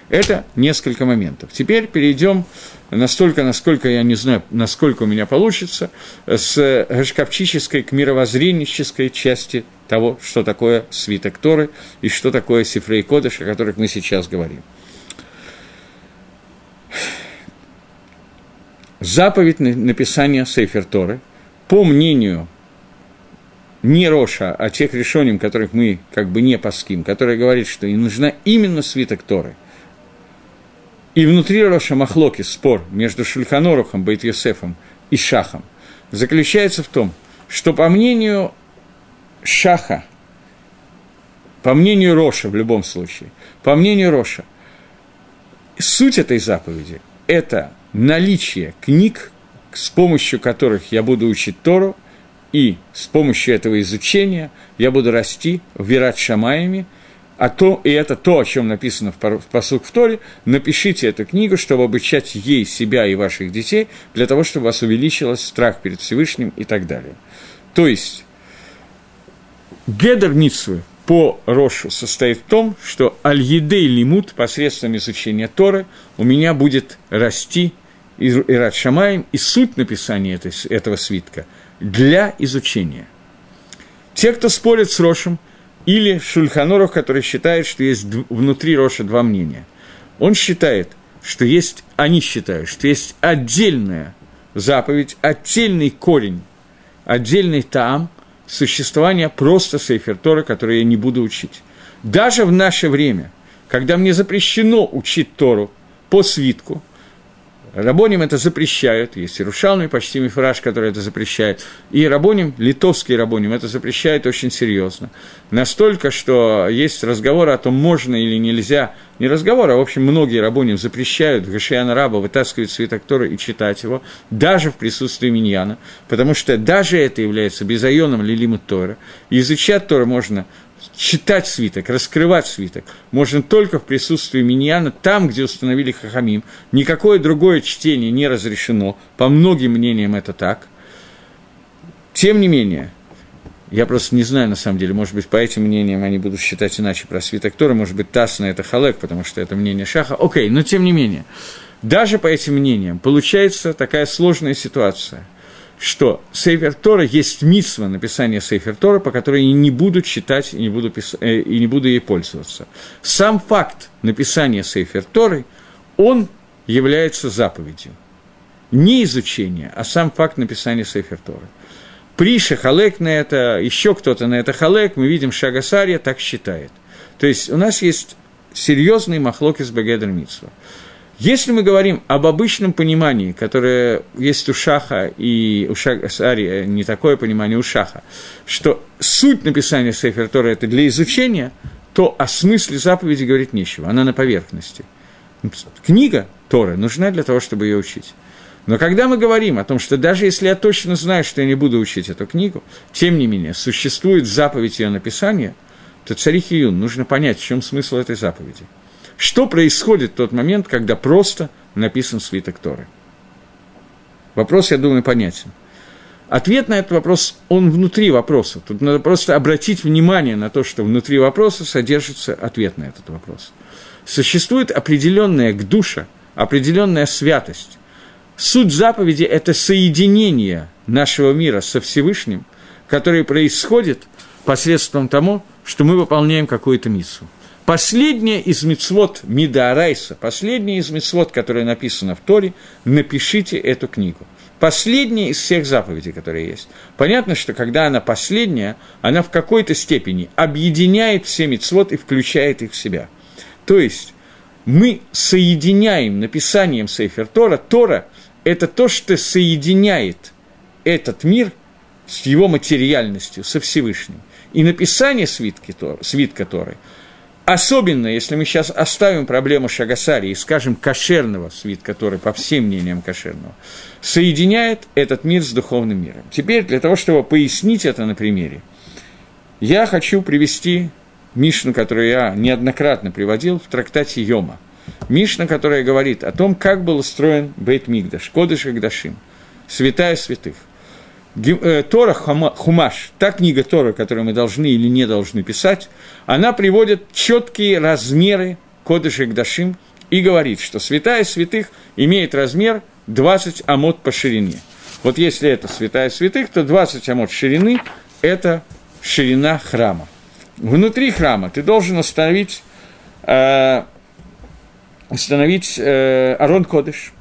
Это несколько моментов. Теперь перейдем настолько, насколько я не знаю, насколько у меня получится, с гашкапчической к мировоззренческой части того, что такое свиток Торы и что такое Сифрей Кодыш, о которых мы сейчас говорим. Заповедь написания Сейфер Торы, по мнению не Роша, а тех решением, которых мы как бы не паским, которые говорит, что им нужна именно свиток Торы. И внутри Роша Махлоки спор между Шульханорухом, Бейт Йосефом и Шахом заключается в том, что по мнению Шаха, по мнению Роша в любом случае, по мнению Роша, суть этой заповеди – это наличие книг, с помощью которых я буду учить Тору – и с помощью этого изучения я буду расти в Вират Шамаями, а то, и это то, о чем написано в посук в Торе, напишите эту книгу, чтобы обучать ей себя и ваших детей, для того, чтобы у вас увеличилось страх перед Всевышним и так далее. То есть, Гедер Ницвы по Рошу состоит в том, что Аль-Едей Лимут посредством изучения Торы у меня будет расти Ират Шамаем, и суть написания этой, этого свитка – для изучения. Те, кто спорит с Рошем, или Шульханоров, который считает, что есть внутри Роша два мнения. Он считает, что есть, они считают, что есть отдельная заповедь, отдельный корень, отдельный таам существования просто Сейфер Тора, который я не буду учить. Даже в наше время, когда мне запрещено учить Тору по свитку – Рабоним это запрещают, есть Иерушалми, почти Мифраж, который это запрещает, и Рабоним, литовский Рабоним, это запрещает очень серьезно. Настолько, что есть разговор о том, можно или нельзя, не разговор, а, в общем, многие Рабоним запрещают Гашиана Раба вытаскивать свиток Торы и читать его, даже в присутствии Миньяна, потому что даже это является безайоном Лилиму Тора. изучать Торы можно читать свиток, раскрывать свиток можно только в присутствии миньяна, там, где установили хахамим. Никакое другое чтение не разрешено, по многим мнениям это так. Тем не менее, я просто не знаю, на самом деле, может быть, по этим мнениям они будут считать иначе про свиток Тора, может быть, Тасна – это Халек, потому что это мнение Шаха. Окей, но тем не менее, даже по этим мнениям получается такая сложная ситуация – что Сейфер Тора есть митсва написания Сейфер Тора, по которой я не буду читать и не буду, пис... э, и не буду ей пользоваться. Сам факт написания Сейфер Торы, он является заповедью. Не изучение, а сам факт написания Сейфер Торы. Приша Халек на это, еще кто-то на это Халек, мы видим Шагасария так считает. То есть у нас есть серьезный махлок из Багедр Митсва. Если мы говорим об обычном понимании, которое есть у Шаха и у Шари, э, не такое понимание у Шаха, что суть написания Сефер Тора – это для изучения, то о смысле заповеди говорить нечего, она на поверхности. Книга Торы нужна для того, чтобы ее учить. Но когда мы говорим о том, что даже если я точно знаю, что я не буду учить эту книгу, тем не менее, существует заповедь ее написания, то царих Июн нужно понять, в чем смысл этой заповеди – что происходит в тот момент, когда просто написан свиток Торы? Вопрос, я думаю, понятен. Ответ на этот вопрос, он внутри вопроса. Тут надо просто обратить внимание на то, что внутри вопроса содержится ответ на этот вопрос. Существует определенная к душа, определенная святость. Суть заповеди – это соединение нашего мира со Всевышним, которое происходит посредством того, что мы выполняем какую-то миссу. Последняя из мецвод Мидаарайса, последняя из мецвод, которая написана в Торе, напишите эту книгу. Последняя из всех заповедей, которые есть. Понятно, что когда она последняя, она в какой-то степени объединяет все мецвод и включает их в себя. То есть мы соединяем написанием Сейфер Тора. Тора – это то, что соединяет этот мир с его материальностью, со Всевышним. И написание свитки, свитка Торы – Особенно, если мы сейчас оставим проблему Шагасари и скажем кошерного свит, который по всем мнениям кошерного, соединяет этот мир с духовным миром. Теперь, для того, чтобы пояснить это на примере, я хочу привести Мишну, которую я неоднократно приводил в трактате Йома. Мишна, которая говорит о том, как был устроен Бейт Мигдаш, Кодыш Гдашим, святая святых. Э, Тора Хумаш, та книга Тора, которую мы должны или не должны писать, она приводит четкие размеры Кодыш и Гдашим и говорит, что святая святых имеет размер 20 амот по ширине. Вот если это святая святых, то 20 амот ширины – это ширина храма. Внутри храма ты должен установить, э, установить э, Арон Кодыш.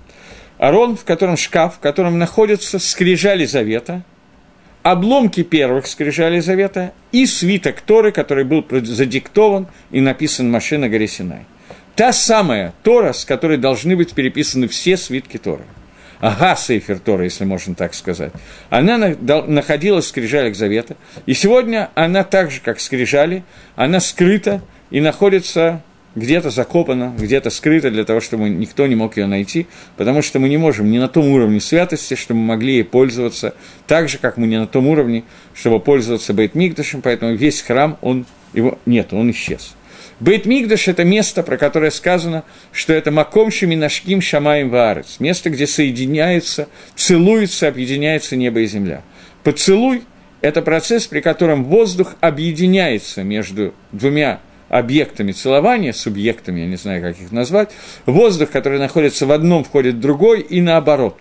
Арон, в котором шкаф, в котором находятся скрижали завета, обломки первых скрижали завета и свиток Торы, который был задиктован и написан машина горе Синай. Та самая Тора, с которой должны быть переписаны все свитки Торы. Ага, Сейфер Тора, если можно так сказать. Она находилась в скрижалях Завета, и сегодня она так же, как скрижали, она скрыта и находится где-то закопана, где-то скрыта для того, чтобы никто не мог ее найти, потому что мы не можем не на том уровне святости, чтобы мы могли ей пользоваться, так же, как мы не на том уровне, чтобы пользоваться Бейтмигдашем, поэтому весь храм, он, его нет, он исчез. Бейт-Мигдаш – это место, про которое сказано, что это Маком Шаминашким Шамаем Ваарец, место, где соединяются, целуются, объединяется небо и земля. Поцелуй – это процесс, при котором воздух объединяется между двумя объектами целования, субъектами, я не знаю, как их назвать, воздух, который находится в одном, входит в другой, и наоборот.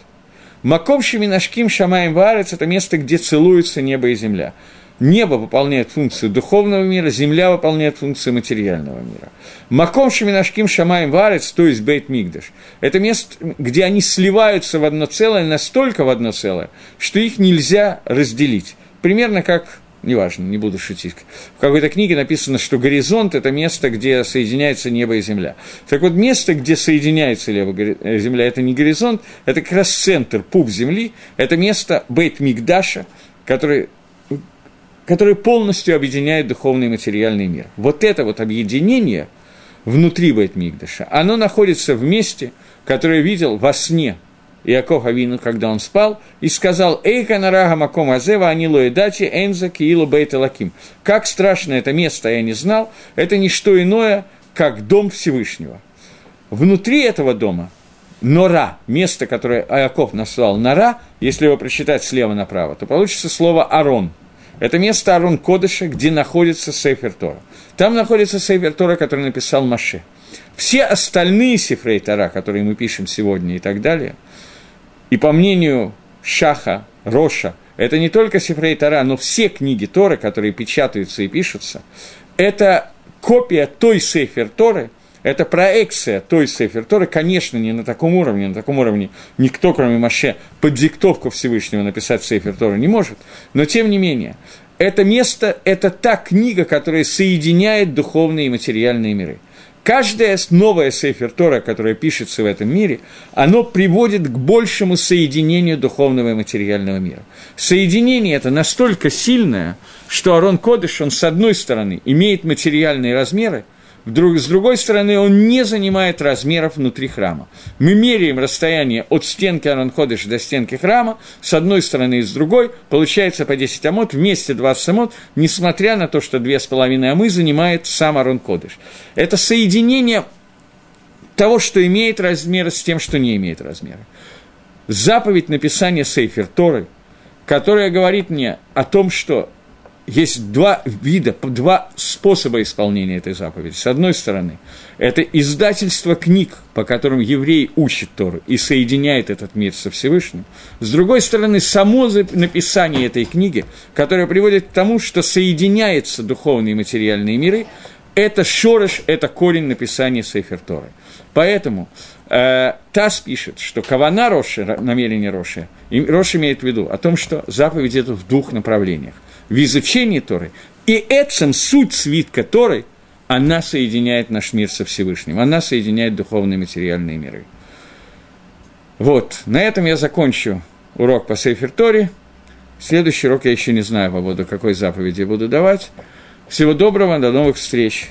Маком Шаминашким Шамаем Ваарец – это место, где целуются небо и земля. Небо выполняет функцию духовного мира, земля выполняет функцию материального мира. Маком Шаминашким Шамаем Варец, то есть Бейт Мигдаш, это место, где они сливаются в одно целое, настолько в одно целое, что их нельзя разделить. Примерно как неважно, не буду шутить. В какой-то книге написано, что горизонт – это место, где соединяется небо и земля. Так вот, место, где соединяется небо и э, земля, это не горизонт, это как раз центр, пуп земли, это место Бейт Мигдаша, который который полностью объединяет духовный и материальный мир. Вот это вот объединение внутри Байтмигдаша, оно находится в месте, которое видел во сне Иаков Авину, когда он спал, и сказал «Эйка нарага маком азева анило дати энза киилу бейта лаким». Как страшно это место, я не знал, это не что иное, как дом Всевышнего. Внутри этого дома Нора, место, которое Иаков назвал Нора, если его прочитать слева направо, то получится слово Арон – это место Арон Кодыша, где находится Сейфер Тора. Там находится Сейфер Тора, который написал Маше. Все остальные Сифрей Тора, которые мы пишем сегодня и так далее, и по мнению Шаха, Роша, это не только Сифрей Тора, но все книги Торы, которые печатаются и пишутся, это копия той Сейфер Торы – это проекция той Сефер Торы, конечно, не на таком уровне, на таком уровне никто, кроме Маше, под диктовку Всевышнего написать Сефер Торы не может, но тем не менее, это место, это та книга, которая соединяет духовные и материальные миры. Каждая новая Сейфер Тора, которая пишется в этом мире, оно приводит к большему соединению духовного и материального мира. Соединение это настолько сильное, что Арон Кодыш, он с одной стороны имеет материальные размеры, Вдруг, с другой стороны, он не занимает размеров внутри храма. Мы меряем расстояние от стенки Аранходыш до стенки храма, с одной стороны и с другой, получается по 10 амот, вместе 20 амот, несмотря на то, что 2,5 амы занимает сам Аранходыш. Это соединение того, что имеет размеры, с тем, что не имеет размера. Заповедь написания Сейфер Торы, которая говорит мне о том, что есть два вида, два способа исполнения этой заповеди. С одной стороны, это издательство книг, по которым еврей учит Тору и соединяет этот мир со Всевышним. С другой стороны, само написание этой книги, которое приводит к тому, что соединяются духовные и материальные миры, это шорыш, это корень написания Сейфер Торы. Поэтому э, Тас пишет, что Кавана Роши, намерение Роши, и Рош имеет в виду о том, что заповедь это в двух направлениях в изучении Торы. И этим суть свитка Торы, она соединяет наш мир со Всевышним, она соединяет духовные и материальные миры. Вот, на этом я закончу урок по Сейфер Торе. Следующий урок я еще не знаю по поводу какой заповеди я буду давать. Всего доброго, до новых встреч.